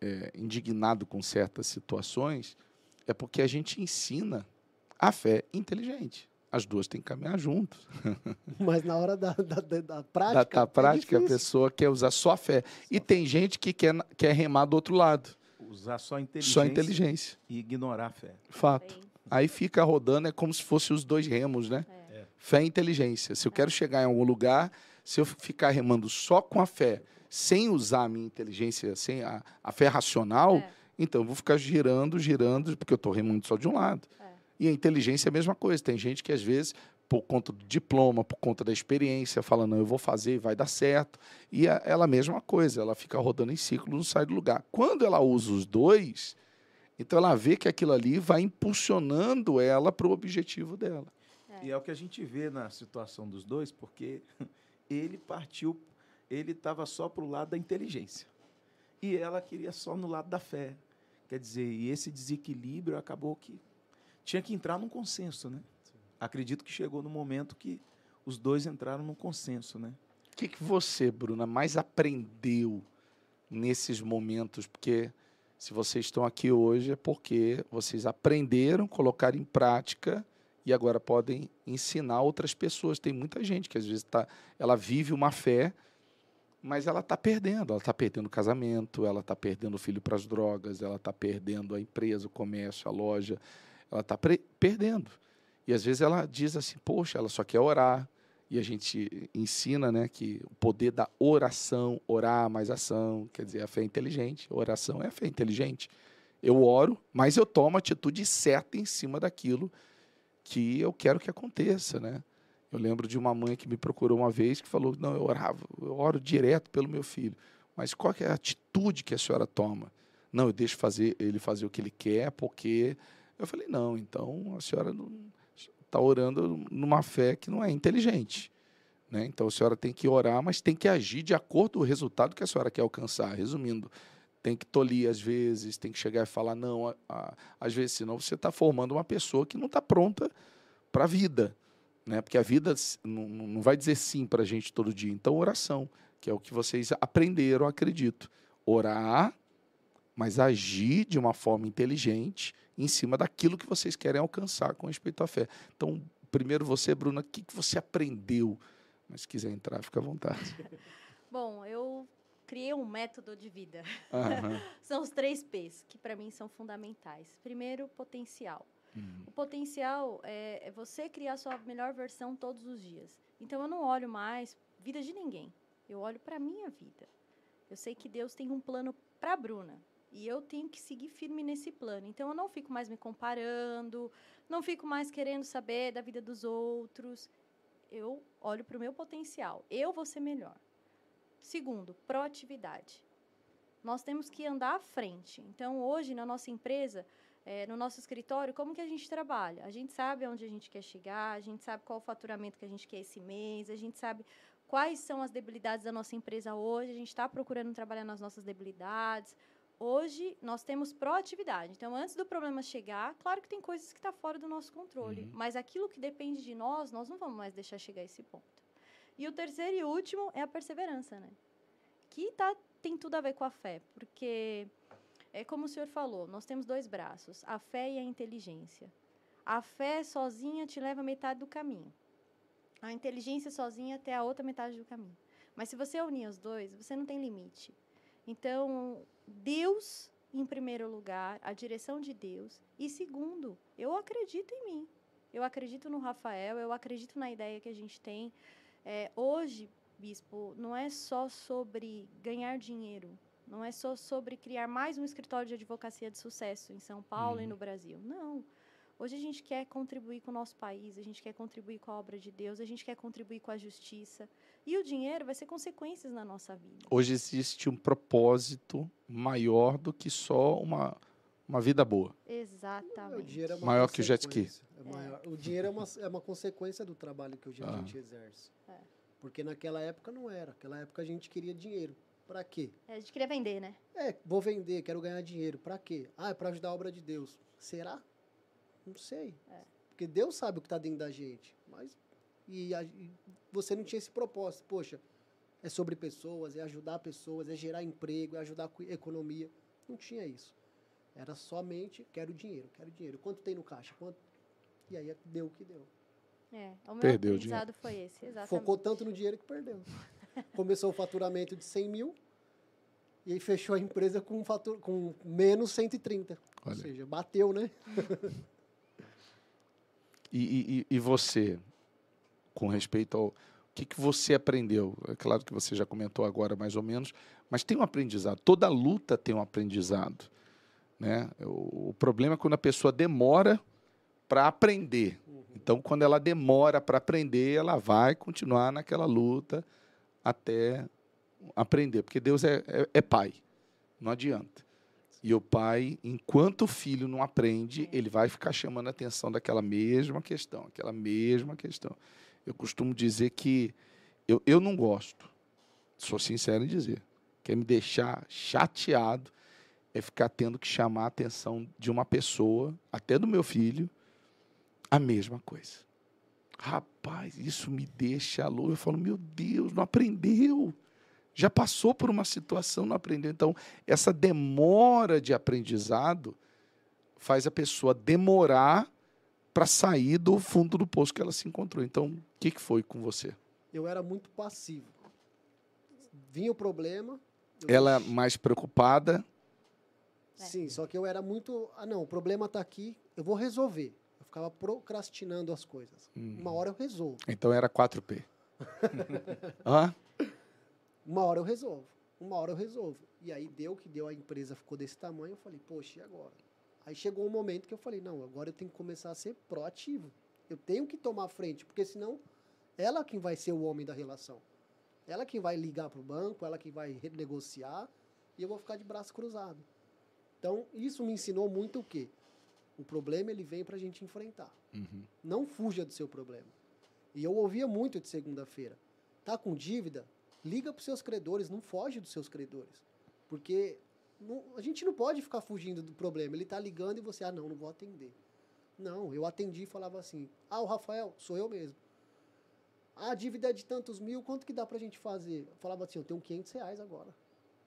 é, indignado com certas situações é porque a gente ensina a fé inteligente. As duas têm que caminhar juntos. Mas na hora da, da, da, da Da, prática. da é prática, a difícil. pessoa quer usar só a fé. E tem gente que quer, quer remar do outro lado. Usar só a inteligência, Só a inteligência. e ignorar a fé. Fato. Aí fica rodando, é como se fosse os dois remos, né? é. Fé e inteligência. Se eu quero chegar em algum lugar, se eu ficar remando só com a fé, sem usar a minha inteligência, sem a, a fé racional, É. então eu vou ficar girando, girando, porque eu estou remando só de um lado. É. E a inteligência é a mesma coisa. Tem gente que, às vezes, por conta do diploma, por conta da experiência, fala, não, eu vou fazer e vai dar certo. E a- ela a mesma coisa, ela fica rodando em ciclo, não sai do lugar. Quando ela usa os dois, então ela vê que aquilo ali vai impulsionando ela para o objetivo dela. E é o que a gente vê na situação dos dois, porque ele partiu, ele estava só para o lado da inteligência. E ela queria só no lado da fé. Quer dizer, e esse desequilíbrio acabou que tinha que entrar num consenso, né? Acredito que chegou no momento que os dois entraram num consenso, né? O que, que você, Bruna, mais aprendeu nesses momentos? Porque se vocês estão aqui hoje é porque vocês aprenderam, colocaram em prática e agora podem ensinar outras pessoas. Tem muita gente que às vezes tá, ela vive uma fé, mas ela está perdendo. Ela está perdendo o casamento, ela está perdendo o filho para as drogas, ela está perdendo a empresa, o comércio, a loja. Ela está perdendo. E às vezes ela diz assim, poxa, ela só quer orar, e a gente ensina né, que o poder da oração, orar mais ação, quer dizer, a fé é inteligente. Oração é a fé inteligente. Eu oro, mas eu tomo a atitude certa em cima daquilo que eu quero que aconteça. Né? Eu lembro de uma mãe que me procurou uma vez que falou: Não, eu orava, eu oro direto pelo meu filho. Mas qual é a atitude que a senhora toma? Não, eu deixo fazer, ele fazer o que ele quer, porque. Eu falei: Não, então a senhora está orando numa fé que não é inteligente. Né? Então a senhora tem que orar, mas tem que agir de acordo com o resultado que a senhora quer alcançar. Resumindo, tem que tolir às vezes, tem que chegar e falar não, a, a, às vezes, senão você está formando uma pessoa que não está pronta para a vida. Né? Porque a vida não, vai dizer sim para a gente todo dia. Então, oração, que é o que vocês aprenderam, acredito. Orar, mas agir de uma forma inteligente em cima daquilo que vocês querem alcançar com respeito à fé. Então, primeiro você, Bruna, o que, que você aprendeu? Mas se quiser entrar, fica à vontade. Bom, eu criei um método de vida. Aham. São os três P's, que para mim são fundamentais. Primeiro, potencial. Uhum. O potencial é, é você criar a sua melhor versão todos os dias. Então eu não olho mais vida de ninguém. Eu olho para minha vida. Eu sei que Deus tem um plano para a Bruna. E eu tenho que seguir firme nesse plano. Então eu não fico mais me comparando, não fico mais querendo saber da vida dos outros. Eu olho para o meu potencial. Eu vou ser melhor. Segundo, proatividade. Nós temos que andar à frente. Então, hoje, na nossa empresa, é, no nosso escritório, como que a gente trabalha? A gente sabe aonde a gente quer chegar, a gente sabe qual o faturamento que a gente quer esse mês, a gente sabe quais são as debilidades da nossa empresa hoje, a gente está procurando trabalhar nas nossas debilidades. Hoje, nós temos proatividade. Então, antes do problema chegar, claro que tem coisas que estão tá fora do nosso controle, Uhum. mas aquilo que depende de nós, nós não vamos mais deixar chegar a esse ponto. E o terceiro e último é a perseverança, né? Que tá, tem tudo a ver com a fé, porque é como o senhor falou, nós temos dois braços, a fé e a inteligência. A fé sozinha te leva metade do caminho. A inteligência sozinha até a outra metade do caminho. Mas se você unir os dois, você não tem limite. Então, Deus em primeiro lugar, a direção de Deus. E segundo, eu acredito em mim. Eu acredito no Rafael, eu acredito na ideia que a gente tem. É, hoje, bispo, não é só sobre ganhar dinheiro, não é só sobre criar mais um escritório de advocacia de sucesso em São Paulo Uhum. e no Brasil. Não. Hoje a gente quer contribuir com o nosso país, a gente quer contribuir com a obra de Deus, a gente quer contribuir com a justiça. E o dinheiro vai ser consequências na nossa vida. Hoje existe um propósito maior do que só uma, uma vida boa. Exatamente. O dinheiro é uma Maior que o jet ski. É maior. O dinheiro é uma, é uma consequência do trabalho que hoje a Ah. gente exerce. É. Porque naquela época não era. Naquela época a gente queria dinheiro. Pra quê? É, a gente queria vender, né? É, vou vender, quero ganhar dinheiro. Pra quê? Ah, é pra ajudar a obra de Deus. Será? Não sei. É. Porque Deus sabe o que tá dentro da gente. Mas e, a- e você não tinha esse propósito. Poxa, é sobre pessoas, é ajudar pessoas, é gerar emprego, é ajudar a economia. Não tinha isso. Era somente quero dinheiro, quero dinheiro. Quanto tem no caixa? Quanto? E aí deu o que deu. É, o meu Perdeu o aprendizado foi esse, exatamente. Focou tanto no dinheiro que perdeu. Começou o faturamento de 100 mil e aí fechou a empresa com, um fatur, com menos 130. Olha. Ou seja, bateu, né? E, e- e- e você, com respeito ao. O que, que você aprendeu? É claro que você já comentou agora, mais ou menos, mas tem um aprendizado. Toda luta tem um aprendizado. Né? O, problema é quando a pessoa demora para aprender. Então, quando ela demora para aprender, ela vai continuar naquela luta até aprender. Porque Deus é, é, é pai. Não adianta. E o pai, enquanto o filho não aprende, ele vai ficar chamando a atenção daquela mesma questão, aquela mesma questão. Eu costumo dizer que eu, eu não gosto, sou sincero em dizer, quer me deixar chateado é ficar tendo que chamar a atenção de uma pessoa, até do meu filho, a mesma coisa. Rapaz, isso me deixa louco. Eu falo, meu Deus, não aprendeu. Já passou por uma situação, não aprendeu. Então, essa demora de aprendizado faz a pessoa demorar para sair do fundo do poço que ela se encontrou. Então, o que, que foi com você? Eu era muito passivo. Vinha o problema. Ela mais preocupada, Sim, só que eu era muito. Ah, não, o problema tá aqui, eu vou resolver. Eu ficava procrastinando as coisas. Hum. Uma hora eu resolvo. então era 4P. Hã? Uma hora eu resolvo. Uma hora eu resolvo. E aí deu o que deu, a empresa ficou desse tamanho. Eu falei, poxa, e agora? Aí chegou um momento que eu falei, não, agora eu tenho que começar a ser proativo. Eu tenho que tomar frente, porque senão ela quem vai ser o homem da relação. Ela quem vai ligar para o banco, ela quem vai renegociar, e eu vou ficar de braço cruzado. Então, isso me ensinou muito o quê? O problema ele vem para a gente enfrentar. Uhum. Não fuja do seu problema. E eu ouvia muito de segunda-feira. Tá com dívida? Liga para os seus credores, não foge dos seus credores. Porque não- a gente não pode ficar fugindo do problema. Ele tá ligando e você, ah, não, não vou atender. Não, eu atendi e falava assim: ah, o Rafael, sou eu mesmo. Ah, a dívida é de tantos mil, quanto que dá pra gente fazer? Eu falava assim: eu tenho 500 reais agora.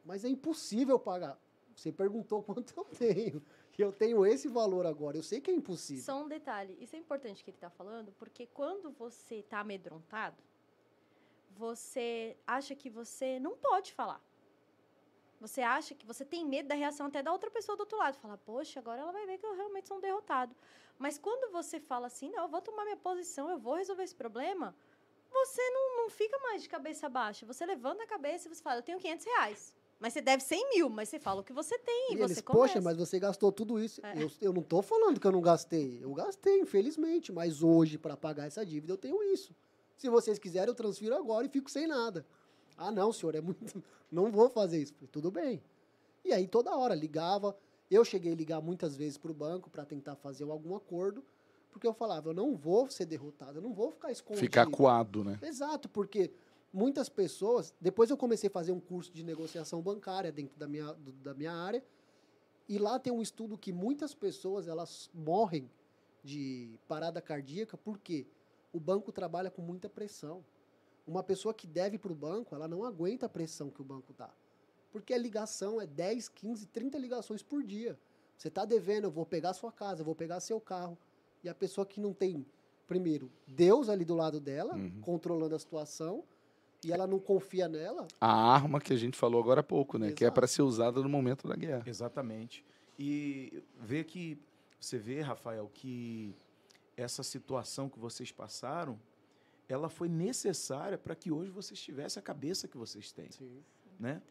Mas é impossível pagar. Você perguntou quanto eu tenho. E eu tenho esse valor agora. Eu sei que é impossível. Só um detalhe, isso é importante que ele está falando, porque quando você está amedrontado, você acha que você não pode falar. Você acha que você tem medo da reação até da outra pessoa do outro lado. Fala, poxa, agora ela vai ver que eu realmente sou um derrotado. Mas quando você fala assim, não, eu vou tomar minha posição, eu vou resolver esse problema, você não, não fica mais de cabeça baixa. Você levanta a cabeça e você fala, eu tenho 500 reais. Mas você deve 100 mil, mas você fala o que você tem e, E você eles, começa. poxa, mas você gastou tudo isso. É. Eu, eu não tô falando que eu não gastei. Eu gastei, infelizmente. Mas hoje, para pagar essa dívida, eu tenho isso. Se vocês quiserem, eu transfiro agora e fico sem nada. Ah, não, senhor, é muito. Não vou fazer isso. Tudo bem. E aí, toda hora, ligava. Eu cheguei a ligar muitas vezes para o banco para tentar fazer algum acordo. Porque eu falava, eu não vou ser derrotado, eu não vou ficar escondido. Ficar coado, né? Exato, porque muitas pessoas. Depois eu comecei a fazer um curso de negociação bancária dentro da minha, do- da minha área. E lá tem um estudo que muitas pessoas elas morrem de parada cardíaca porque o banco trabalha com muita pressão. Uma pessoa que deve para o banco, ela não aguenta a pressão que o banco dá. Porque a ligação é 10, 15, 30 ligações por dia. Você está devendo, eu vou pegar sua casa, eu vou pegar seu carro. E a pessoa que não tem, primeiro, Deus ali do lado dela, Uhum. controlando a situação, e ela não confia nela, A arma que a gente falou agora há pouco, né? Que é Exato. para ser usada no momento da guerra. Exatamente. E vê que você vê, Rafael, que essa situação que vocês passaram, ela foi necessária para que hoje vocês tivessem a cabeça que vocês têm, né?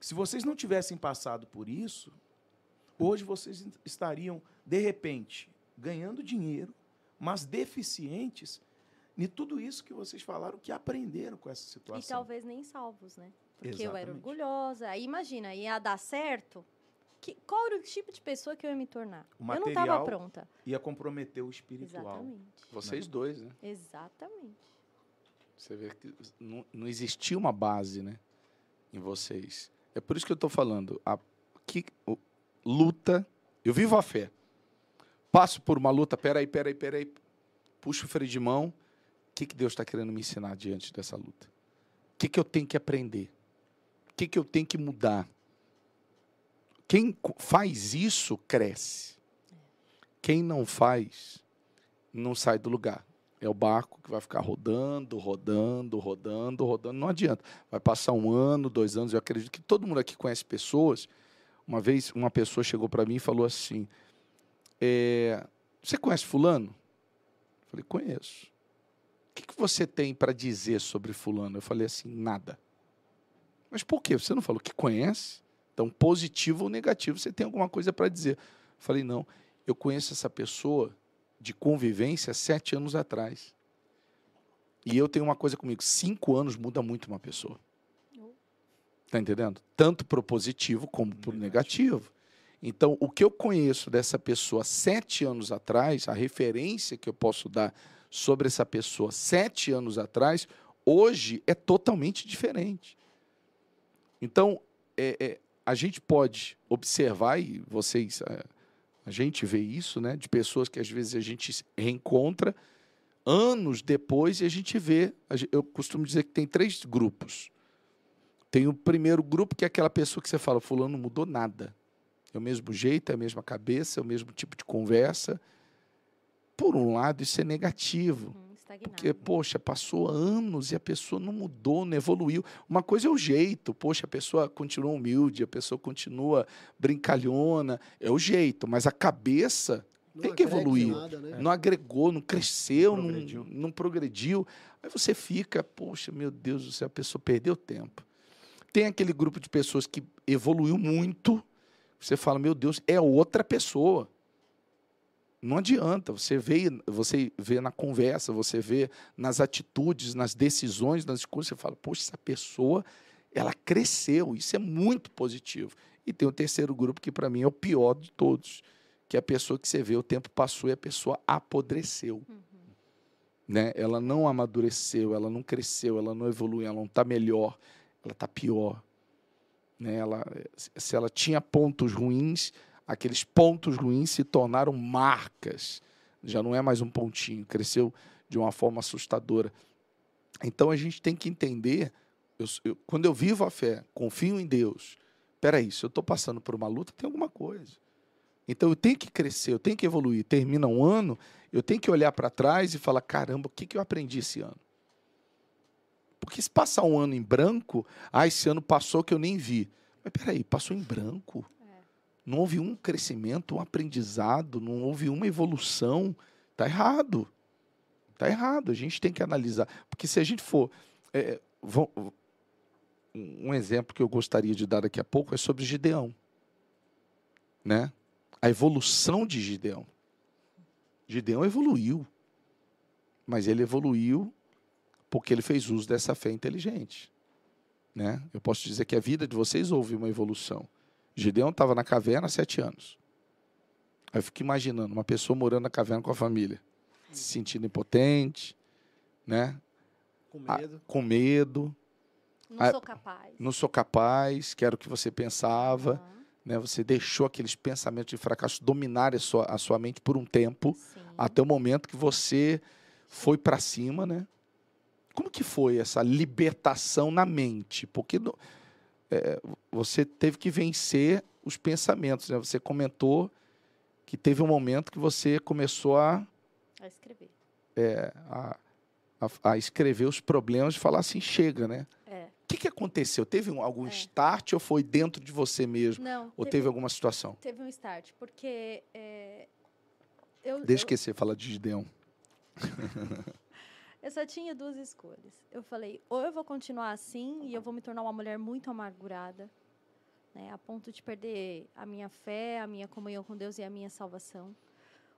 Se vocês não tivessem passado por isso, hoje vocês estariam de repente ganhando dinheiro, mas deficientes em tudo isso que vocês falaram, que aprenderam com essa situação. E talvez nem salvos, né? Porque eu era Exatamente. orgulhosa. Aí imagina, ia dar certo. Que, qual era o tipo de pessoa que eu ia me tornar? O eu não estava pronta. Ia comprometer o espiritual. Exatamente. Vocês dois, né? Exatamente. Você vê que não, não existia uma base, né? Em vocês. É por isso que eu estou falando. A, que, o- luta. Eu vivo a fé. Passo por uma luta. Peraí, peraí, peraí. Puxo o freio de mão. Que, que Deus está querendo me ensinar diante dessa luta? O que, que eu tenho que aprender? O que, que eu tenho que mudar? Quem faz isso cresce. Quem não faz, não sai do lugar. É o barco que vai ficar rodando, rodando, rodando, rodando. Não adianta. Vai passar um ano, dois anos. Eu acredito que todo mundo aqui conhece pessoas. Uma vez, uma pessoa chegou para mim e falou assim: é, Você conhece Fulano? Eu falei: Conheço. O que, que você tem para dizer sobre Fulano? Eu falei assim: Nada. Mas por quê? Você não falou que conhece? Então, positivo ou negativo, você tem alguma coisa para dizer. Eu falei: Não. Eu conheço essa pessoa de convivência sete anos atrás. E eu tenho uma coisa comigo: cinco anos muda muito uma pessoa. Oh. Tá entendendo? Tanto pro positivo como pro negativo. Então, o que eu conheço dessa pessoa sete anos atrás, a referência que eu posso dar sobre essa pessoa sete anos atrás, hoje é totalmente diferente. Então, é, é, a gente pode observar, e vocês, é, a gente vê isso, né, de pessoas que às vezes a gente reencontra anos depois e a gente vê. a Eu costumo dizer que tem três grupos. Tem o primeiro grupo, que é aquela pessoa que você fala, fulano não mudou nada. É o mesmo jeito, é a mesma cabeça, é o mesmo tipo de conversa. Por um lado, isso é negativo. Hum, estagnado. Porque, poxa, passou anos e a pessoa não mudou, não evoluiu. Uma coisa é o jeito, poxa, a pessoa continua humilde, a pessoa continua brincalhona, é o jeito, mas a cabeça Não Tem que evoluir. Nada, né? não agregou, não cresceu, não Progrediu. progrediu. Não, progrediu. Aí você fica, poxa, meu Deus do céu, a pessoa perdeu tempo. Tem aquele grupo de pessoas que evoluiu muito, você fala, meu Deus, é outra pessoa. Não adianta, você vê, você vê na conversa, você vê nas atitudes, nas decisões, nas escolhas, você fala, poxa, essa pessoa, ela cresceu, isso é muito positivo. E tem o terceiro grupo que para mim é o pior de todos, que é a pessoa que você vê, o tempo passou e a pessoa apodreceu. Uhum. Né? Ela não amadureceu, ela não cresceu, ela não evoluiu, ela não está melhor, ela está pior. Né? Ela, se ela tinha pontos ruins, aqueles pontos ruins se tornaram marcas. Já não é mais um pontinho, cresceu de uma forma assustadora. Então a gente tem que entender, eu- eu- quando eu vivo a fé, confio em Deus, peraí, se eu estou passando por uma luta, tem alguma coisa. Então eu tenho que crescer, eu tenho que evoluir. Termina um ano, eu tenho que olhar para trás e falar: caramba, o que, que eu aprendi esse ano? Porque se passar um ano em branco, ah, esse ano passou que eu nem vi. Mas peraí, passou em branco. Não houve um crescimento, um aprendizado, não houve uma evolução. Está errado. Está errado. A gente tem que analisar. Porque se a gente for. é, um exemplo que eu gostaria de dar daqui a pouco é sobre Gideão. Né? A evolução de Gideão. Gideão evoluiu. Mas ele evoluiu porque ele fez uso dessa fé inteligente. Né? Eu posso dizer que a vida de vocês houve uma evolução. Gideão estava na caverna há sete anos. Aí eu fico imaginando uma pessoa morando na caverna com a família, se sentindo impotente, né? Com Ah, medo. com medo, Não Ah, sou capaz. não sou capaz, quero o que você pensava, Aham, né? Você deixou aqueles pensamentos de fracasso dominarem a sua, a sua mente por um tempo, sim. até o momento que você foi para cima, né? Como que foi essa libertação na mente? Porque no- é, você teve que vencer os pensamentos, né? Você comentou que teve um momento que você começou a, A escrever. a, a- a escrever os problemas e falar assim, chega, né? É. O que, que aconteceu? Teve um- algum É. start ou foi dentro de você mesmo? Não, Ou teve, teve alguma situação? teve um start, porque é, eu, Deixa eu, que você fala de Gideão. eu só tinha duas escolhas. Eu falei, ou eu vou continuar assim e eu vou me tornar uma mulher muito amargurada, né, a ponto de perder a minha fé, a minha comunhão com Deus e a minha salvação.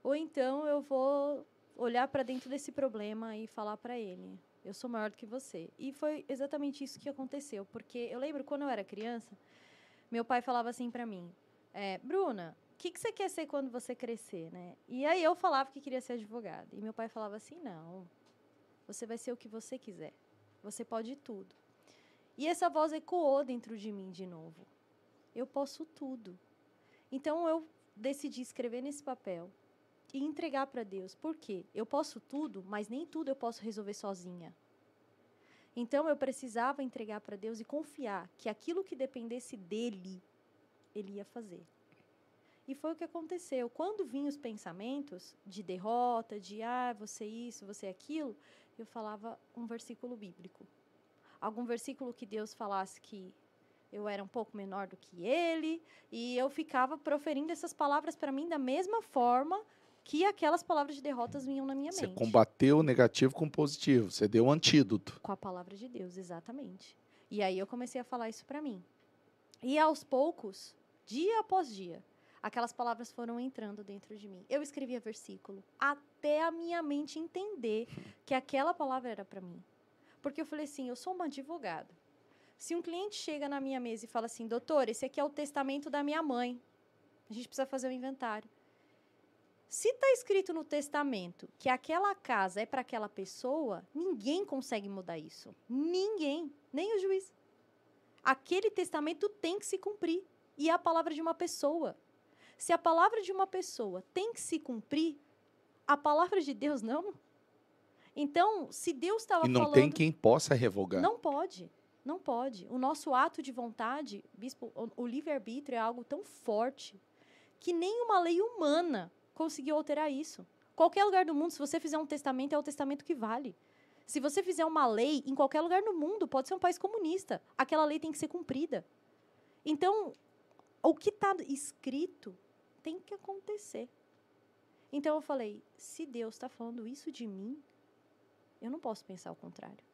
Ou então eu vou olhar para dentro desse problema e falar para ele: eu sou maior do que você. E foi exatamente isso que aconteceu, porque eu lembro quando eu era criança, meu pai falava assim para mim: é, Bruna, o que, que você quer ser quando você crescer, né? E aí eu falava que queria ser advogada. E meu pai falava assim: não, você vai ser o que você quiser. Você pode tudo. E essa voz ecoou dentro de mim de novo. Eu posso tudo. Então eu decidi escrever nesse papel e entregar para Deus. Por quê? Eu posso tudo, mas nem tudo eu posso resolver sozinha. Então eu precisava entregar para Deus e confiar que aquilo que dependesse dele, ele ia fazer. E foi o que aconteceu. Quando vinham os pensamentos de derrota, de ah, você isso, você aquilo, eu falava um versículo bíblico. Algum versículo que Deus falasse que eu era um pouco menor do que ele, e eu ficava proferindo essas palavras para mim da mesma forma que aquelas palavras de derrotas vinham na minha Você mente. combateu o negativo com o positivo. Você deu um antídoto. Com a palavra de Deus, exatamente. E aí eu comecei a falar isso para mim. E aos poucos, dia após dia, aquelas palavras foram entrando dentro de mim. Eu escrevia versículo até a minha mente entender que aquela palavra era para mim. Porque eu falei assim, eu sou uma advogada. Se um cliente chega na minha mesa e fala assim, doutor, esse aqui é o testamento da minha mãe. A gente precisa fazer o um inventário. Se está escrito no testamento que aquela casa é para aquela pessoa, ninguém consegue mudar isso. Ninguém, nem o juiz. Aquele testamento tem que se cumprir. E é a palavra de uma pessoa. Se a palavra de uma pessoa tem que se cumprir, a palavra de Deus não. Então, se Deus estava falando... E não tem quem possa revogar. Não pode. Não pode. O nosso ato de vontade, bispo, o, o livre-arbítrio é algo tão forte que nenhuma lei humana conseguiu alterar isso. Qualquer lugar do mundo, se você fizer um testamento, é o testamento que vale. Se você fizer uma lei em qualquer lugar do mundo, pode ser um país comunista, aquela lei tem que ser cumprida. Então, o que está escrito tem que acontecer. Então eu falei: se Deus está falando isso de mim, eu não posso pensar o contrário.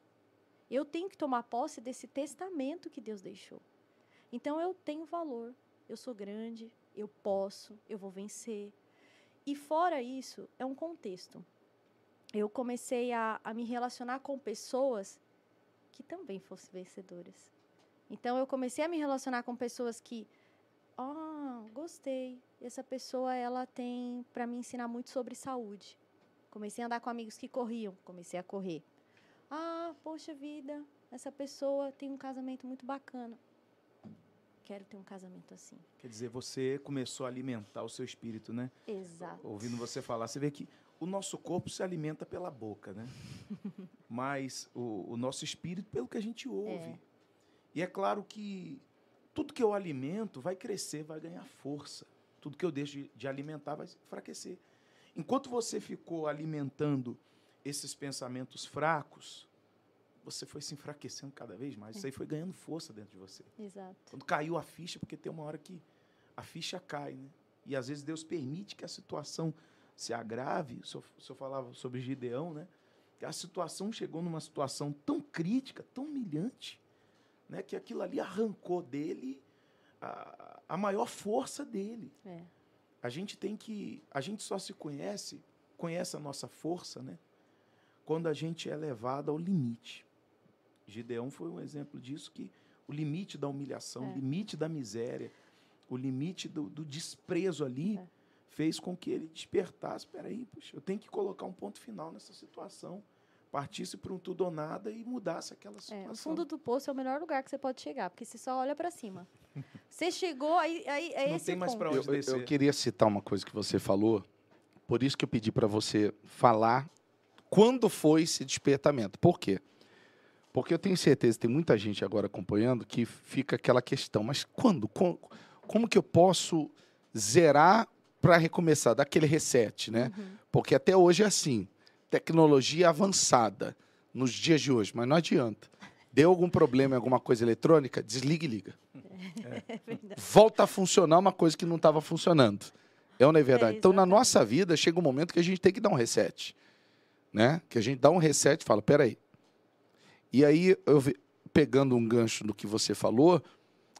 Eu tenho que tomar posse desse testamento que Deus deixou. Então eu tenho valor, eu sou grande, eu posso, eu vou vencer, e fora isso, é um contexto. Eu comecei a, a me relacionar com pessoas que também fossem vencedoras. Então, eu comecei a me relacionar com pessoas que, ah, oh, gostei. Essa pessoa, ela tem para me ensinar muito sobre saúde. Comecei a andar com amigos que corriam, comecei a correr. Ah, poxa vida, essa pessoa tem um casamento muito bacana quero ter um casamento assim. Quer dizer, você começou a alimentar o seu espírito, né? Exato. Ouvindo você falar, você vê que o nosso corpo se alimenta pela boca, né? Mas o, o, nosso espírito pelo que a gente ouve. É. E é claro que tudo que eu alimento vai crescer, vai ganhar força. Tudo que eu deixo de, de alimentar vai enfraquecer. Enquanto você ficou alimentando esses pensamentos fracos, você foi se enfraquecendo cada vez mais. É. Isso aí foi ganhando força dentro de você. Exato. Quando caiu a ficha, porque tem uma hora que a ficha cai, né? E às vezes Deus permite que a situação se agrave. O senhor, o senhor falava sobre Gideão, né? A situação chegou numa situação tão crítica, tão humilhante, né? Que aquilo ali arrancou dele a, a maior força dele. É. A gente tem que. A gente só se conhece, conhece a nossa força, né? Quando a gente é levado ao limite. Gideão foi um exemplo disso, que o limite da humilhação, é. o limite da miséria, o limite do, do desprezo ali é. fez com que ele despertasse. Espera aí, puxa, eu tenho que colocar um ponto final nessa situação. Partisse para um tudo ou nada e mudasse aquela situação. É, o fundo do poço é o melhor lugar que você pode chegar, porque você só olha para cima. você chegou, aí, aí é Não esse tem mais para onde eu, descer. Eu queria citar uma coisa que você falou, por isso que eu pedi para você falar quando foi esse despertamento. Por quê? Porque eu tenho certeza, tem muita gente agora acompanhando que fica aquela questão, mas quando? Como, como que eu posso zerar para recomeçar, dar aquele reset, né? Uhum. Porque até hoje é assim, tecnologia avançada nos dias de hoje, mas não adianta. Deu algum problema em alguma coisa eletrônica, desliga e liga. É. Volta a funcionar uma coisa que não estava funcionando. É ou não é verdade? É, então, na nossa vida, chega um momento que a gente tem que dar um reset. Né? Que a gente dá um reset e fala, peraí, e aí, eu pegando um gancho no que você falou,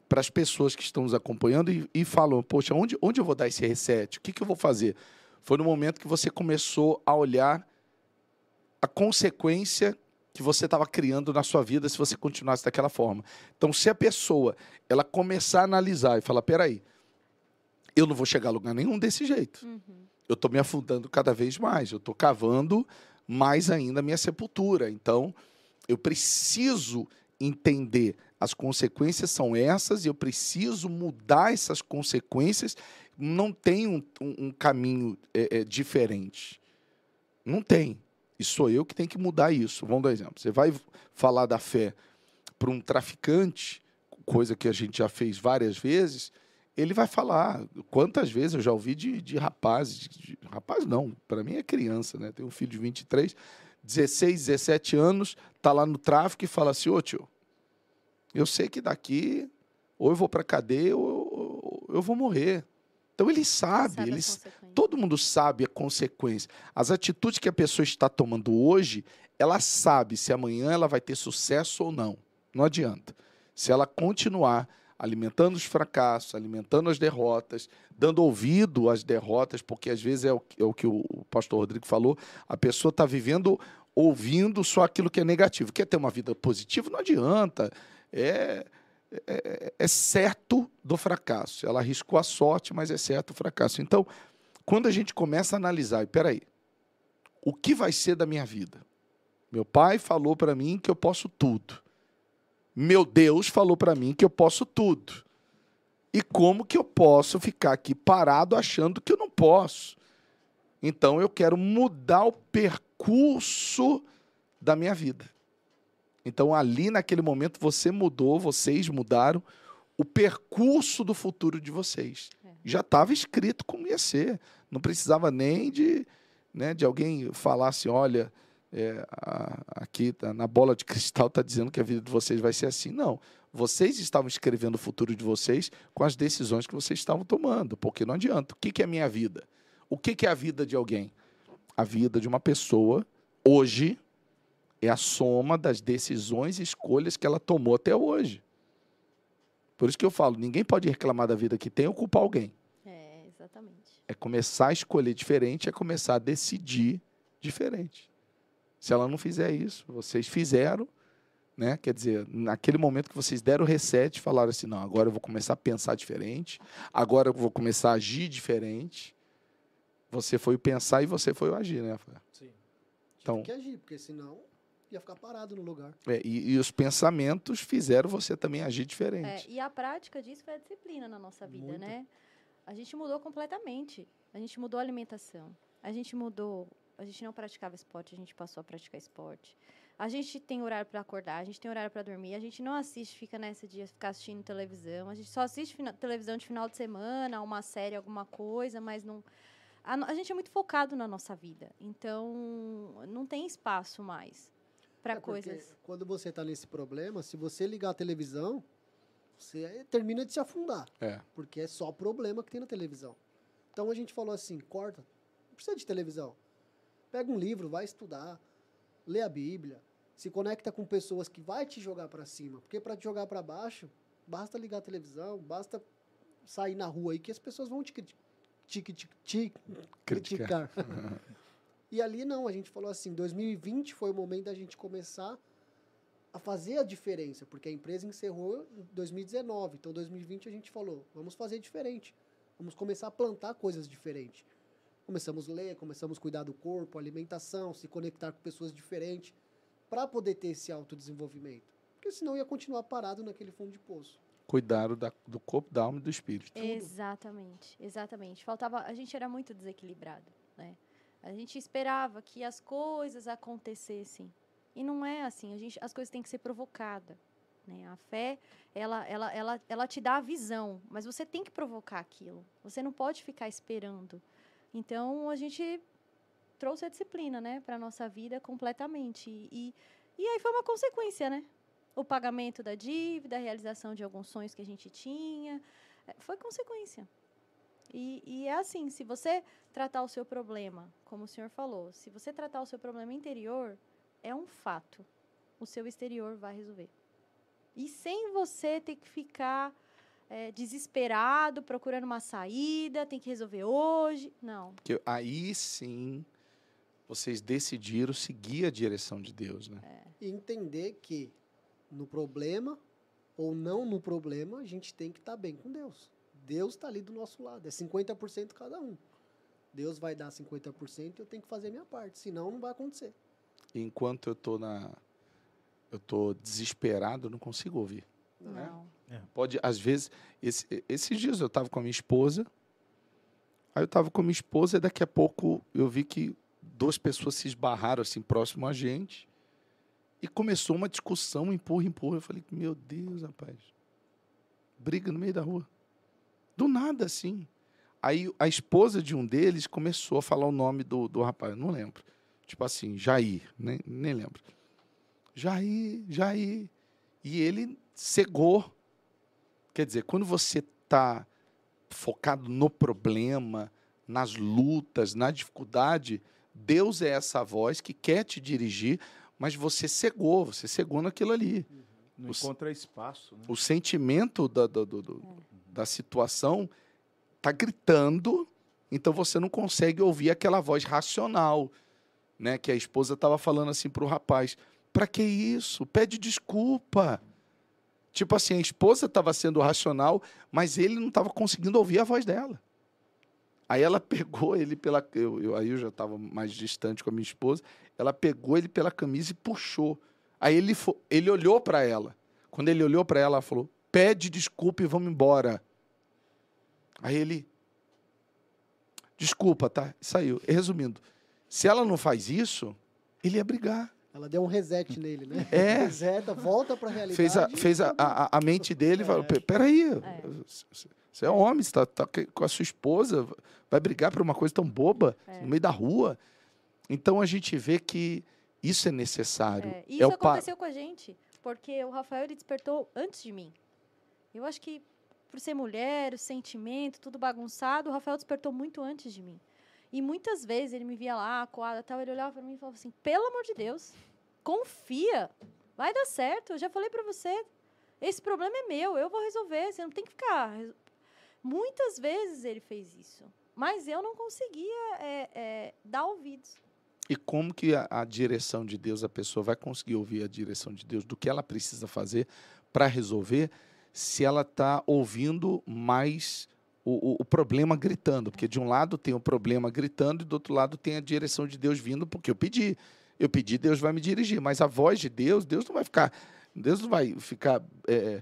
para as pessoas que estão nos acompanhando e, e falam, poxa, onde, onde eu vou dar esse reset? O que, que eu vou fazer? Foi no momento que você começou a olhar a consequência que você estava criando na sua vida se você continuasse daquela forma. Então, se a pessoa ela começar a analisar e falar, peraí, eu não vou chegar a lugar nenhum desse jeito. Uhum. Eu estou me afundando cada vez mais. Eu estou cavando mais ainda a minha sepultura. Então, eu preciso entender as consequências são essas e eu preciso mudar essas consequências. Não tem um, um, um caminho é, é, diferente. Não tem. E sou eu que tenho que mudar isso. Vamos dar exemplo. Você vai falar da fé para um traficante, coisa que a gente já fez várias vezes, ele vai falar. Quantas vezes eu já ouvi de, de rapazes, de, de, rapaz não, para mim é criança, né? Tem um filho de 23, 16, 17 anos, tá lá no tráfico e fala assim: ô tio, eu sei que daqui ou eu vou para cadeia ou, ou, ou eu vou morrer. Então ele sabe, Sabe ele, todo mundo sabe a consequência. As atitudes que a pessoa está tomando hoje, ela sabe se amanhã ela vai ter sucesso ou não. Não adianta. Se ela continuar alimentando os fracassos, alimentando as derrotas, dando ouvido às derrotas, porque às vezes é o, é o que o o pastor Rodrigo falou, a pessoa está vivendo ouvindo só aquilo que é negativo. Quer ter uma vida positiva? Não adianta. É, é, é certo do fracasso. Ela arriscou a sorte, mas é certo o fracasso. Então, quando a gente começa a analisar, e peraí, o que vai ser da minha vida? Meu pai falou para mim que eu posso tudo. Meu Deus falou para mim que eu posso tudo. E como que eu posso ficar aqui parado achando que eu não posso? Então eu quero mudar o percurso da minha vida. Então ali naquele momento você mudou, vocês mudaram o percurso do futuro de vocês. É. Já estava escrito como ia ser. Não precisava nem de, né, de alguém falar assim, olha, é, a- aqui tá- na bola de cristal está dizendo que a vida de vocês vai ser assim. Não. Vocês estavam escrevendo o futuro de vocês com as decisões que vocês estavam tomando, porque não adianta. O que, que é a minha vida? O que, que é a vida de alguém? A vida de uma pessoa, hoje, é a soma das decisões e escolhas que ela tomou até hoje. Por isso que eu falo, ninguém pode reclamar da vida que tem ou culpar alguém. É, exatamente. É começar a escolher diferente, é começar a decidir diferente. Se ela não fizer isso, vocês fizeram, né? Quer dizer, naquele momento que vocês deram o reset, falaram assim, não, agora eu vou começar a pensar diferente, agora eu vou começar a agir diferente. Você foi o pensar e você foi o agir, né? Rafael? Sim. Então- Tive que agir, porque senão ia ficar parado no lugar. É, e, e os pensamentos fizeram você também agir É, diferente. e a prática disso foi a disciplina na nossa vida, Muito. né? A gente mudou completamente. A gente mudou a alimentação. A gente mudou. A gente não praticava esporte, a gente passou a praticar esporte. A gente tem horário para acordar, a gente tem horário para dormir. A gente não assiste, fica nessa dia ficar assistindo televisão. A gente só assiste televisão de final de semana, uma série, alguma coisa, mas não. A, a gente é muito focado na nossa vida. Então, não tem espaço mais para É, coisas. Quando você está nesse problema, se você ligar a televisão, você termina de se afundar. É. Porque é só problema que tem na televisão. Então a gente falou assim, corta, não precisa de televisão. Pega um livro, vai estudar, lê a Bíblia, se conecta com pessoas que vai te jogar para cima, porque para te jogar para baixo, basta ligar a televisão, basta sair na rua aí que as pessoas vão te, cri- te, te, te, te Criticar. criticar. e ali não, a gente falou assim, 2020 foi o momento da gente começar a fazer a diferença, porque a empresa encerrou em 2019. Então, 2020 a gente falou, vamos fazer diferente. Vamos começar a plantar coisas diferentes. Começamos a ler, começamos a cuidar do corpo, alimentação, se conectar com pessoas diferentes, para poder ter esse autodesenvolvimento. Porque senão ia continuar parado naquele fundo de poço. Cuidaram da- do corpo, da alma e do espírito. Exatamente, exatamente. Faltava, a gente era muito desequilibrado, né? A gente esperava que as coisas acontecessem e não é assim. A gente, as coisas têm que ser provocadas, né? A fé, ela, ela, ela, ela te dá a visão, mas você tem que provocar aquilo. Você não pode ficar esperando. Então a gente trouxe a disciplina, né, para nossa vida completamente e, e aí foi uma consequência, né? O pagamento da dívida, a realização de alguns sonhos que a gente tinha, é, foi consequência. E, e é assim, se você tratar o seu problema, como o senhor falou, se você tratar o seu problema interior, é um fato. O seu exterior vai resolver. E sem você ter que ficar é, desesperado, procurando uma saída, tem que resolver hoje. Não. Porque aí sim vocês decidiram seguir a direção de Deus, né? E entender que no problema ou não no problema, a gente tem que estar bem com Deus. Deus está ali do nosso lado. É 50% cada um. Deus vai dar 50% e eu tenho que fazer a minha parte. Senão, não vai acontecer. E enquanto eu tô na eu tô desesperado, eu não consigo ouvir. Não. Pode, às vezes, esse- esses dias eu estava com a minha esposa, aí eu estava com a minha esposa e daqui a pouco eu vi que duas pessoas se esbarraram assim próximo a gente e começou uma discussão, empurra, empurra. Eu falei, meu Deus, rapaz, briga no meio da rua. Do nada, assim. Aí a esposa de um deles começou a falar o nome do, do rapaz, eu não lembro. Tipo assim, Jair, nem, nem lembro. Jair, Jair. E ele cegou. Quer dizer, quando você está focado no problema, nas lutas, na dificuldade, Deus é essa voz que quer te dirigir, mas você cegou, você cegou naquilo ali. Não O s- encontra espaço, né? O sentimento da, da, do- do- da situação está gritando, então você não consegue ouvir aquela voz racional, né? Que a esposa estava falando assim para o rapaz: para que isso? Pede desculpa. Tipo assim, a esposa estava sendo racional, mas ele não estava conseguindo ouvir a voz dela. Aí ela pegou ele pela. Eu, eu- aí eu já estava mais distante com a minha esposa. Ela pegou ele pela camisa e puxou. Aí ele, ele olhou para ela. Quando ele olhou para ela, ela falou: pede desculpa e vamos embora. Aí ele. Desculpa, tá? Saiu. Resumindo, se ela não faz isso, ele ia brigar. Ela deu um reset nele, né? É. Reseta, volta para a realidade. Fez a, fez a, a, a mente dele e falou: "Pe- peraí, você é homem, você está com a sua esposa, vai brigar por uma coisa tão boba É. no meio da rua. Então a gente vê que isso é necessário. É, e É isso o pa- aconteceu com a gente, porque o Rafael ele despertou antes de mim. Eu acho que por ser mulher, o sentimento, tudo bagunçado, o Rafael despertou muito antes de mim. E muitas vezes ele me via lá, coada, tal, ele olhava para mim e falava assim: "Pelo amor de Deus, confia, vai dar certo. Eu já falei para você, esse problema é meu, eu vou resolver, você não tem que ficar". reso-" Muitas vezes ele fez isso, mas eu não conseguia é, é, dar ouvidos. E como que a, a direção de Deus, a pessoa vai conseguir ouvir a direção de Deus do que ela precisa fazer para resolver, se ela está ouvindo mais o, o- o problema gritando? Porque de um lado tem o problema gritando e do outro lado tem a direção de Deus vindo, porque eu pedi. Eu pedi, Deus vai me dirigir. Mas a voz de Deus, Deus não vai ficar, Deus não vai ficar é,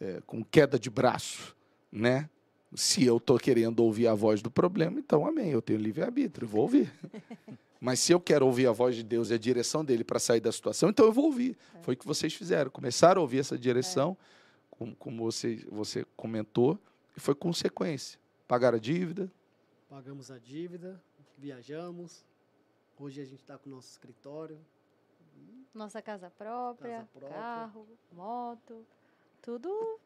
é, com queda de braço, né? Se eu estou querendo ouvir a voz do problema, então amém, eu tenho livre-arbítrio, vou ouvir. Mas se eu quero ouvir a voz de Deus e a direção dele para sair da situação, então eu vou ouvir. Foi o que vocês fizeram. Começaram a ouvir essa direção, como, como você, você comentou, e foi consequência. Pagaram a dívida, Pagamos a dívida, viajamos. Hoje a gente está com o nosso escritório. Nossa casa própria, Casa própria. carro, moto, tudo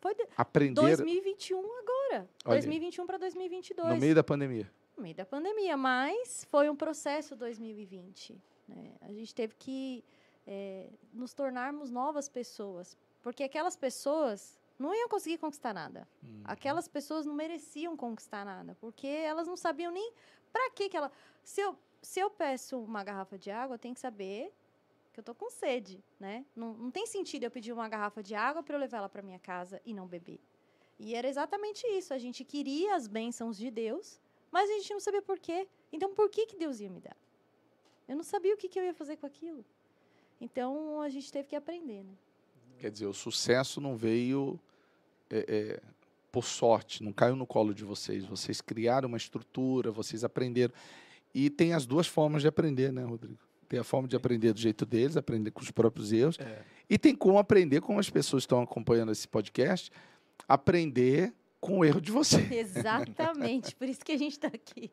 foi de aprenderam 2021 agora. Olha aí. 2021 para 2022. no meio da pandemia. No meio da pandemia, mas foi um processo 2020. né? A gente teve que eh, nos tornarmos novas pessoas, porque aquelas pessoas não iam conseguir conquistar nada. Hum. Aquelas pessoas não mereciam conquistar nada, porque elas não sabiam nem para que que ela. Se eu, se eu peço uma garrafa de água, eu tenho que saber que eu tô com sede, né? Não, não tem sentido eu pedir uma garrafa de água para eu levar ela para minha casa e não beber. E era exatamente isso. A gente queria as bênçãos de Deus, mas a gente não sabia por quê. Então, por que que Deus ia me dar? Eu não sabia o que, que eu ia fazer com aquilo. Então, a gente teve que aprender, né? Quer dizer, o sucesso não veio é, é, por sorte, não caiu no colo de vocês. Vocês criaram uma estrutura, vocês aprenderam. E tem as duas formas de aprender, né, Rodrigo? Tem a forma de aprender do jeito deles, aprender com os próprios erros. É. E tem como aprender, como as pessoas estão acompanhando esse podcast, aprender com o erro de vocês. Exatamente. por isso que a gente está aqui.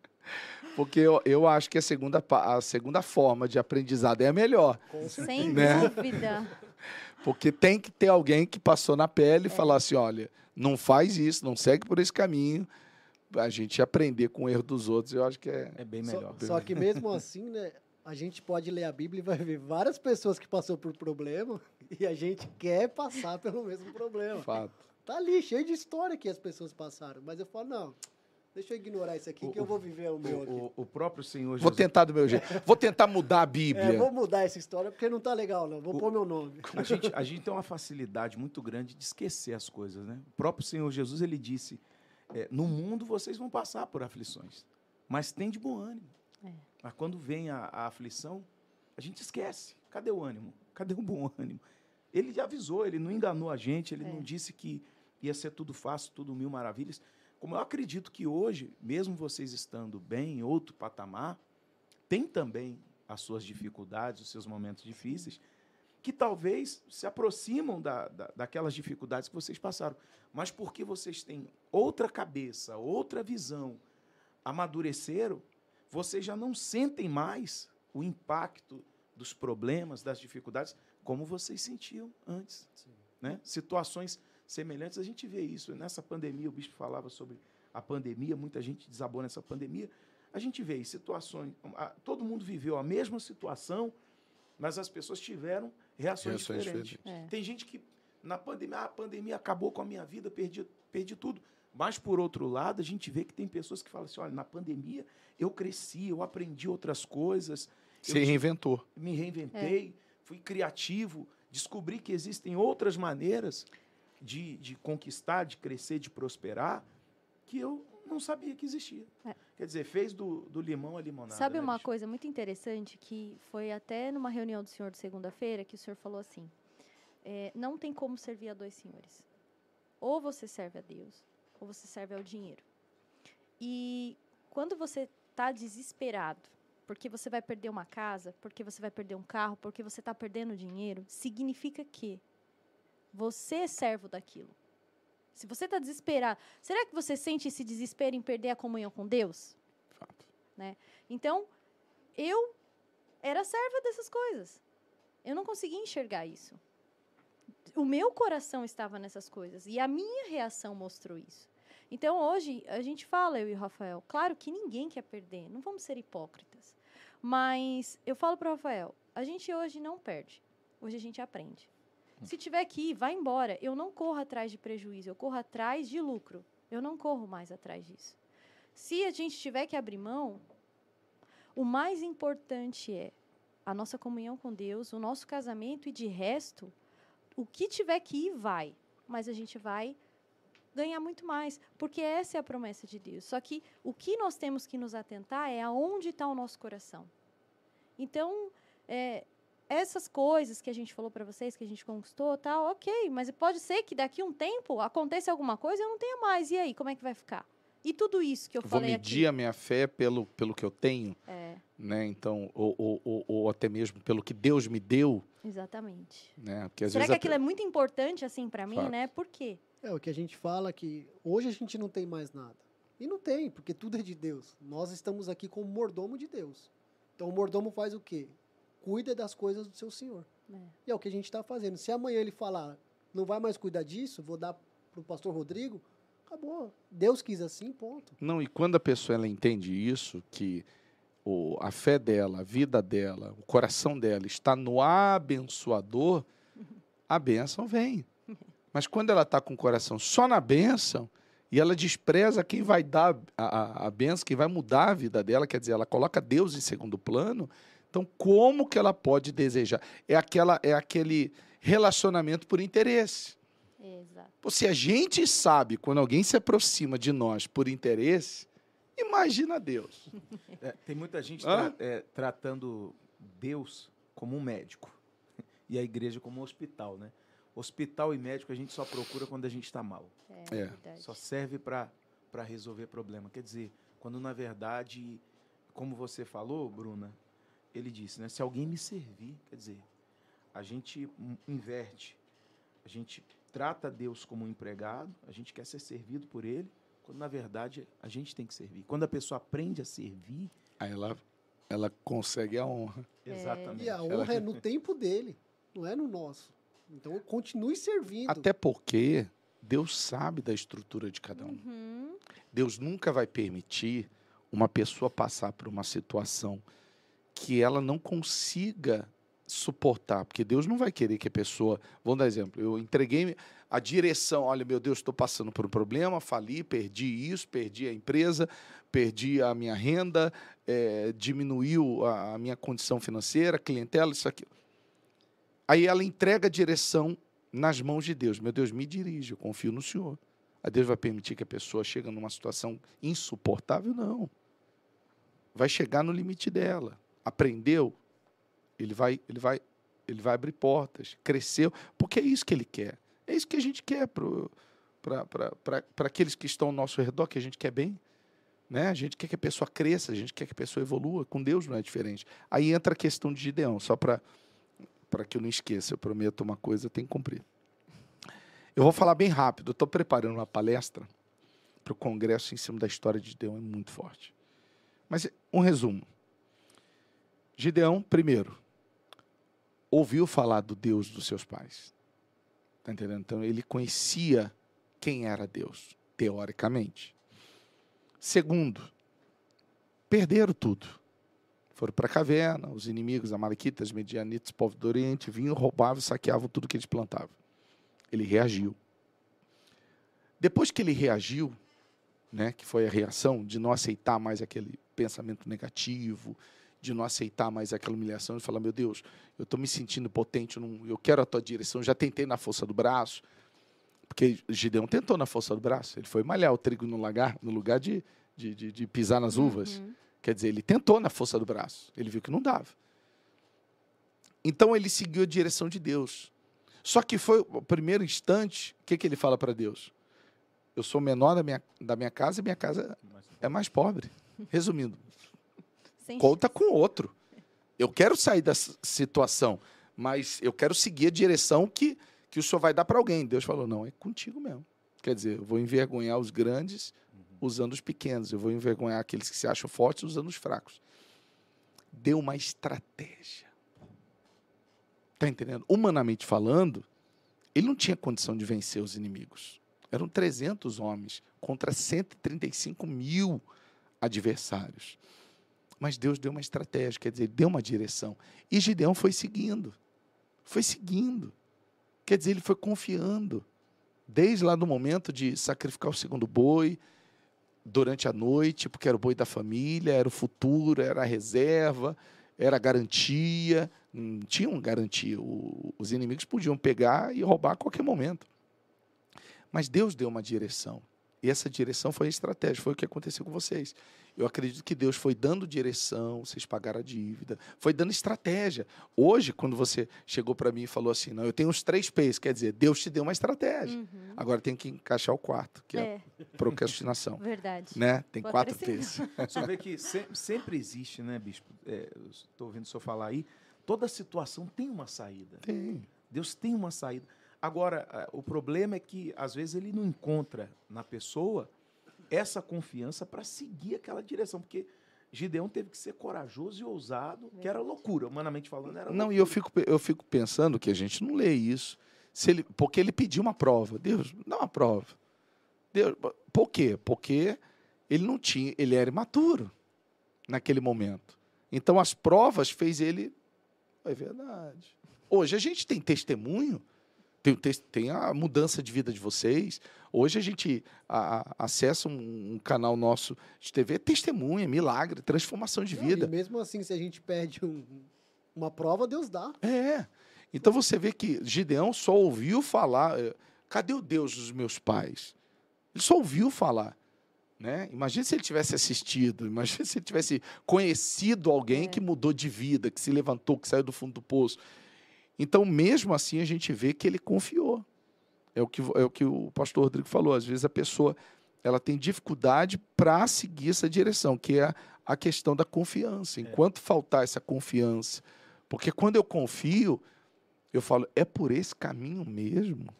Porque eu, eu acho que a segunda, a segunda forma de aprendizado é a melhor. Com Sem Né? dúvida. Porque tem que ter alguém que passou na pele e falar assim: olha, não faz isso, não segue por esse caminho. A gente aprender com o erro dos outros, eu acho que é. É bem Só- melhor. Só, que mesmo assim, né? A gente pode ler a Bíblia e vai ver várias pessoas que passou por problema e a gente quer passar pelo mesmo problema. Fato. Tá ali, cheio de história que as pessoas passaram. Mas eu falo, não, Deixa eu ignorar isso aqui, que eu vou viver o meu aqui. O, o, o próprio Senhor Vou Jesus. tentar do meu jeito. Vou tentar mudar a É, Bíblia. vou mudar essa história porque não tá legal, não. Vou O- pôr meu nome. A gente, a gente tem uma facilidade muito grande de esquecer as coisas, né? O próprio Senhor Jesus, ele disse, é, no mundo vocês vão passar por aflições, mas tem de bom ânimo. É. Mas quando vem a, a aflição, a gente esquece. Cadê o ânimo? Cadê o bom ânimo? Ele já avisou, ele não enganou a gente, ele É. não disse que ia ser tudo fácil, tudo mil maravilhas. Como eu acredito que hoje, mesmo vocês estando bem em outro patamar, tem também as suas dificuldades, os seus momentos difíceis, que talvez se aproximam da, da, daquelas dificuldades que vocês passaram. Mas porque vocês têm outra cabeça, outra visão, amadureceram, vocês já não sentem mais o impacto dos problemas, das dificuldades, como vocês sentiam antes. Né? Situações semelhantes, a gente vê isso. Nessa pandemia, o bispo falava sobre a pandemia, muita gente desabou nessa pandemia. A gente vê situações, todo mundo viveu a mesma situação, mas as pessoas tiveram reações, Reações diferentes. diferentes. É. Tem gente que na pandemia, ah, a pandemia acabou com a minha vida, perdi, perdi tudo. Mas, por outro lado, a gente vê que tem pessoas que falam assim: olha, na pandemia eu cresci, eu aprendi outras coisas, Se eu reinventou. me reinventei, fui criativo, descobri que existem outras maneiras de, de conquistar, de crescer, de prosperar, que eu não sabia que existia. É. Quer dizer, fez do, do limão a limonada. Sabe né, uma bicho? coisa muito interessante que foi até numa reunião do senhor de segunda-feira que o senhor falou assim: é, não tem como servir a dois senhores. Ou você serve a Deus, ou você serve ao dinheiro. E quando você está desesperado, porque você vai perder uma casa, porque você vai perder um carro, porque você está perdendo dinheiro, significa que você é servo daquilo. Se você está desesperado, será que você sente esse desespero em perder a comunhão com Deus? Fato. Então, eu era serva dessas coisas. Eu não conseguia enxergar isso. O meu coração estava nessas coisas e a minha reação mostrou isso. Então, hoje, a gente fala, eu e o Rafael, claro que ninguém quer perder, não vamos ser hipócritas. Mas eu falo para o Rafael, a gente hoje não perde, hoje a gente aprende. Se tiver que ir, vai embora. Eu não corro atrás de prejuízo, eu corro atrás de lucro. Eu não corro mais atrás disso. Se a gente tiver que abrir mão, o mais importante é a nossa comunhão com Deus, o nosso casamento e de resto, o que tiver que ir, vai. Mas a gente vai ganhar muito mais, porque essa é a promessa de Deus. Só que o que nós temos que nos atentar é aonde está o nosso coração. Então, é, essas coisas que a gente falou para vocês, que a gente conquistou, tal, ok, mas pode ser que daqui a um tempo aconteça alguma coisa e eu não tenha mais. E aí, como é que vai ficar? E tudo isso que eu Vou falei medir aqui. a minha fé pelo, pelo que eu tenho, É, né? Então, ou, ou, ou, ou até mesmo pelo que Deus me deu, exatamente. né? Porque às Será vezes que a aquilo é muito importante assim para mim, Fato. né? Por quê? É o que a gente fala que hoje a gente não tem mais nada. E não tem, porque tudo é de Deus. Nós estamos aqui como mordomo de Deus. Então o mordomo faz o quê? Cuida das coisas do seu senhor. É. E é o que a gente está fazendo. Se amanhã ele falar, não vai mais cuidar disso, vou dar para o pastor Rodrigo, acabou. Deus quis assim, ponto. Não, e quando a pessoa ela entende isso, que o, a fé dela, a vida dela, o coração dela está no abençoador, a bênção vem. Mas quando ela está com o coração só na bênção, e ela despreza quem vai dar a, a, a bênção, quem vai mudar a vida dela, quer dizer, ela coloca Deus em segundo plano, então como que ela pode desejar? É, aquela, é aquele relacionamento por interesse. Exato. Se a gente sabe quando alguém se aproxima de nós por interesse, imagina Deus. É, tem muita gente tra- é, tratando Deus como um médico e a igreja como um hospital, né? Hospital e médico a gente só procura quando a gente está mal. É, É. verdade. Só serve para resolver problema. Quer dizer, quando na verdade, como você falou, Bruna, ele disse, né? Se alguém me servir, quer dizer, a gente inverte. A gente trata Deus como um empregado, a gente quer ser servido por ele, quando na verdade a gente tem que servir. Quando a pessoa aprende a servir, Aí ela, ela consegue a honra. É. exatamente. E a Ela- honra é no tempo dele, não é no nosso. Então continue servindo. Até porque Deus sabe da estrutura de cada um. Uhum. Deus nunca vai permitir uma pessoa passar por uma situação que ela não consiga suportar, porque Deus não vai querer que a pessoa. Vamos dar exemplo. Eu entreguei a direção. Olha, meu Deus, estou passando por um problema, fali, perdi isso, perdi a empresa, perdi a minha renda, é, diminuiu a, a minha condição financeira, clientela, isso aqui. Aí ela entrega a direção nas mãos de Deus. Meu Deus, me dirige, eu confio no Senhor. A Deus vai permitir que a pessoa chegue numa situação insuportável? Não. Vai chegar no limite dela. Aprendeu? Ele vai, ele vai, ele vai abrir portas. Cresceu, porque é isso que ele quer. É isso que a gente quer para aqueles que estão ao nosso redor, que a gente quer bem. Né? A gente quer que a pessoa cresça, a gente quer que a pessoa evolua. Com Deus não é diferente. Aí entra a questão de Gideão, só para que eu não esqueça. Eu prometo uma coisa, eu tenho que cumprir. Eu vou falar bem rápido. Estou preparando uma palestra para o congresso em cima da história de Gideão, é muito forte. Mas um resumo. Gideão, primeiro, ouviu falar do Deus dos seus pais. Está entendendo? Então ele conhecia quem era Deus, teoricamente. Segundo, perderam tudo. Foram para a caverna, os inimigos, amalequitas, medianitas, povo do Oriente, vinham, roubavam saqueavam tudo que eles plantavam. Ele reagiu. Depois que ele reagiu, né, que foi a reação de não aceitar mais aquele pensamento negativo, de não aceitar mais aquela humilhação, de falar, meu Deus, eu estou me sentindo potente, eu, não, eu quero a tua direção, já tentei na força do braço, porque Gideão tentou na força do braço, ele foi malhar o trigo no lugar, no lugar de, de, de, de pisar nas uvas. Uhum. Quer dizer, ele tentou na força do braço, ele viu que não dava. Então ele seguiu a direção de Deus. Só que foi o primeiro instante, o que, que ele fala para Deus? Eu sou menor da minha, da minha casa e minha casa é mais pobre. Resumindo, Sem conta chance. com outro. Eu quero sair dessa situação, mas eu quero seguir a direção que, que o senhor vai dar para alguém. Deus falou: não, é contigo mesmo. Quer dizer, eu vou envergonhar os grandes usando os pequenos. Eu vou envergonhar aqueles que se acham fortes usando os fracos. Deu uma estratégia. Está entendendo? Humanamente falando, ele não tinha condição de vencer os inimigos. Eram 300 homens contra 135 mil adversários. Mas Deus deu uma estratégia, quer dizer, deu uma direção. E Gideão foi seguindo. Foi seguindo. Quer dizer, ele foi confiando. Desde lá no momento de sacrificar o segundo boi, durante a noite, porque era o boi da família, era o futuro, era a reserva, era a garantia. Não tinham garantia. Os inimigos podiam pegar e roubar a qualquer momento. Mas Deus deu uma direção. E essa direção foi a estratégia, foi o que aconteceu com vocês. Eu acredito que Deus foi dando direção, vocês pagaram a dívida, foi dando estratégia. Hoje, quando você chegou para mim e falou assim, não, eu tenho os três P's, quer dizer, Deus te deu uma estratégia. Uhum. Agora tem que encaixar o quarto, que é, é procrastinação. Verdade. Né? Tem Vou quatro P's. Você vê que sempre, sempre existe, né, bispo? É, Estou ouvindo o senhor falar aí. Toda situação tem uma saída. Tem. Deus tem uma saída. Agora, o problema é que, às vezes, ele não encontra na pessoa essa confiança para seguir aquela direção, porque Gideão teve que ser corajoso e ousado, que era loucura, humanamente falando. Era não, e eu fico, eu fico pensando que a gente não lê isso, se ele, porque ele pediu uma prova. Deus, dá uma prova. Deus, por quê? Porque ele não tinha, ele era imaturo naquele momento. Então as provas fez ele. É verdade. Hoje a gente tem testemunho tem, tem a mudança de vida de vocês. Hoje a gente a, a, acessa um, um, canal nosso de TV, testemunha, milagre, transformação de vida. Mesmo assim, se a gente perde um, uma prova, Deus dá. É. Então você vê que Gideão só ouviu falar. Eh, cadê o Deus dos meus pais? Ele só ouviu falar. Né? Imagina se ele tivesse assistido, imagina se ele tivesse conhecido alguém é. que mudou de vida, que se levantou, que saiu do fundo do poço. Então, mesmo assim, a gente vê que ele confiou. É o que, é o, que o pastor Rodrigo falou. Às vezes a pessoa ela tem dificuldade para seguir essa direção, que é a questão da confiança. É. Enquanto é. faltar essa confiança, porque quando eu confio, eu falo, é por esse caminho mesmo?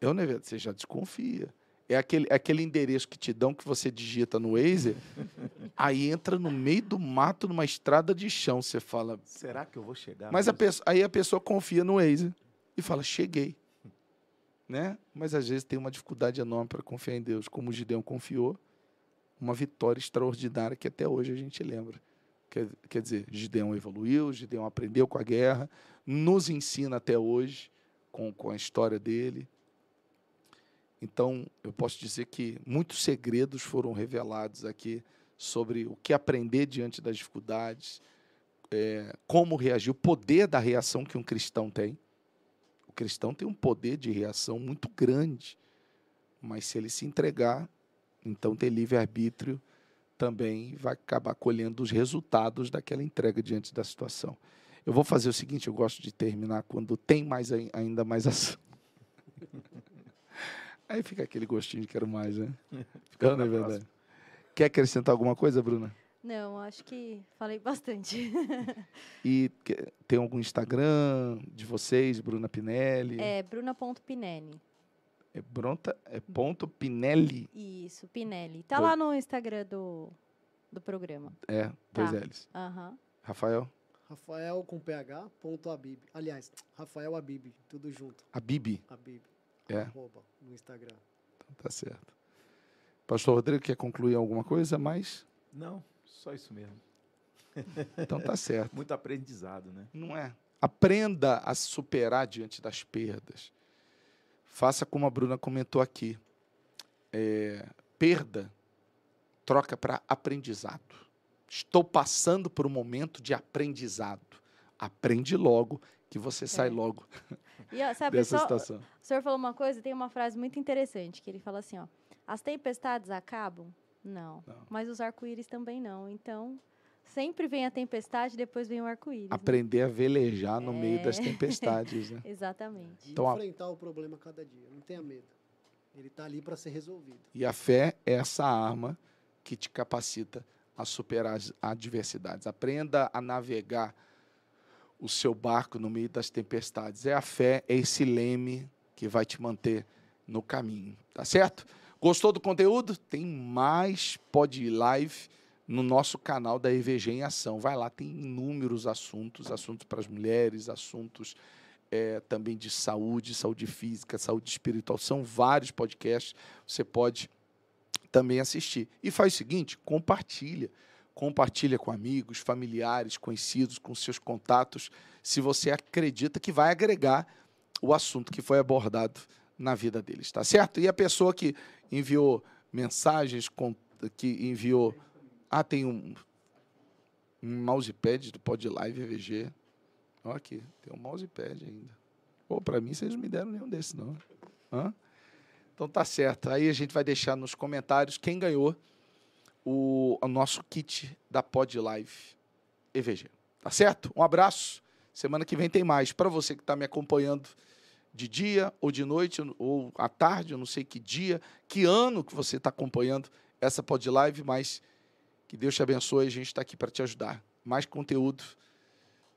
Eu, né, você já desconfia. É aquele, é aquele endereço que te dão que você digita no Waze, aí entra no meio do mato, numa estrada de chão. Você fala. Será que eu vou chegar? Mas a pessoa, aí a pessoa confia no Waze e fala: cheguei. Né? Mas às vezes tem uma dificuldade enorme para confiar em Deus, como o Gideão confiou. Uma vitória extraordinária que até hoje a gente lembra. Quer, quer dizer, Gideão evoluiu, Gideão aprendeu com a guerra, nos ensina até hoje com, com a história dele. Então, eu posso dizer que muitos segredos foram revelados aqui sobre o que aprender diante das dificuldades, é, como reagir, o poder da reação que um cristão tem. O cristão tem um poder de reação muito grande, mas se ele se entregar, então ter livre-arbítrio também vai acabar colhendo os resultados daquela entrega diante da situação. Eu vou fazer o seguinte, eu gosto de terminar quando tem mais ainda mais ação. Aí fica aquele gostinho de quero mais, né? Fica, não é verdade. Quer acrescentar alguma coisa, Bruna? Não, acho que falei bastante. e tem algum Instagram de vocês, Bruna Pinelli? É bruna.pinelli. É, Bronta, é ponto Pinelli? Isso, Pinelli. Tá lá no Instagram do, do programa. É, dois tá. L's. Uhum. Rafael? Rafael com PH, ponto Abib. Aliás, Rafael Abib, tudo junto. Abib? Abib. É. Arroba, no Instagram. Então, tá certo. Pastor Rodrigo, quer concluir alguma coisa mais? Não, só isso mesmo. Então tá certo. Muito aprendizado, né? Não é? Aprenda a superar diante das perdas. Faça como a Bruna comentou aqui. É, perda troca para aprendizado. Estou passando por um momento de aprendizado. Aprende logo que você sai é. logo e, sabe, dessa só, situação. O senhor falou uma coisa, tem uma frase muito interessante que ele fala assim, ó: as tempestades acabam? Não. não. Mas os arco-íris também não. Então, Sempre vem a tempestade, depois vem o arco-íris. Né? Aprender né? a velejar no é. meio das tempestades, né? Exatamente. E então, enfrentar o problema cada dia, não tenha medo. Ele está ali para ser resolvido. E a fé é essa arma que te capacita a superar as adversidades. Aprenda a navegar o seu barco no meio das tempestades. É a fé, é esse leme que vai te manter no caminho, tá certo? Gostou do conteúdo? Tem mais pod live no nosso canal da EVG em Ação. Vai lá, tem inúmeros assuntos, assuntos para as mulheres, assuntos é, também de saúde, saúde física, saúde espiritual. São vários podcasts, você pode também assistir. E faz o seguinte, compartilha. Compartilha com amigos, familiares, conhecidos, com seus contatos, se você acredita que vai agregar o assunto que foi abordado na vida deles, tá certo? E a pessoa que enviou mensagens, que enviou ah, tem um, um mousepad do Pod Live EVG. Olha aqui, tem um mousepad ainda. Pô, para mim vocês não me deram nenhum desses, não. Hã? Então tá certo. Aí a gente vai deixar nos comentários quem ganhou o, o nosso kit da Pod Live EVG. Tá certo? Um abraço. Semana que vem tem mais. Para você que está me acompanhando de dia ou de noite ou à tarde, eu não sei que dia, que ano que você está acompanhando essa Pod Live, mas que Deus te abençoe. A gente está aqui para te ajudar. Mais conteúdo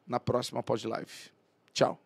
na próxima Pod Live. Tchau.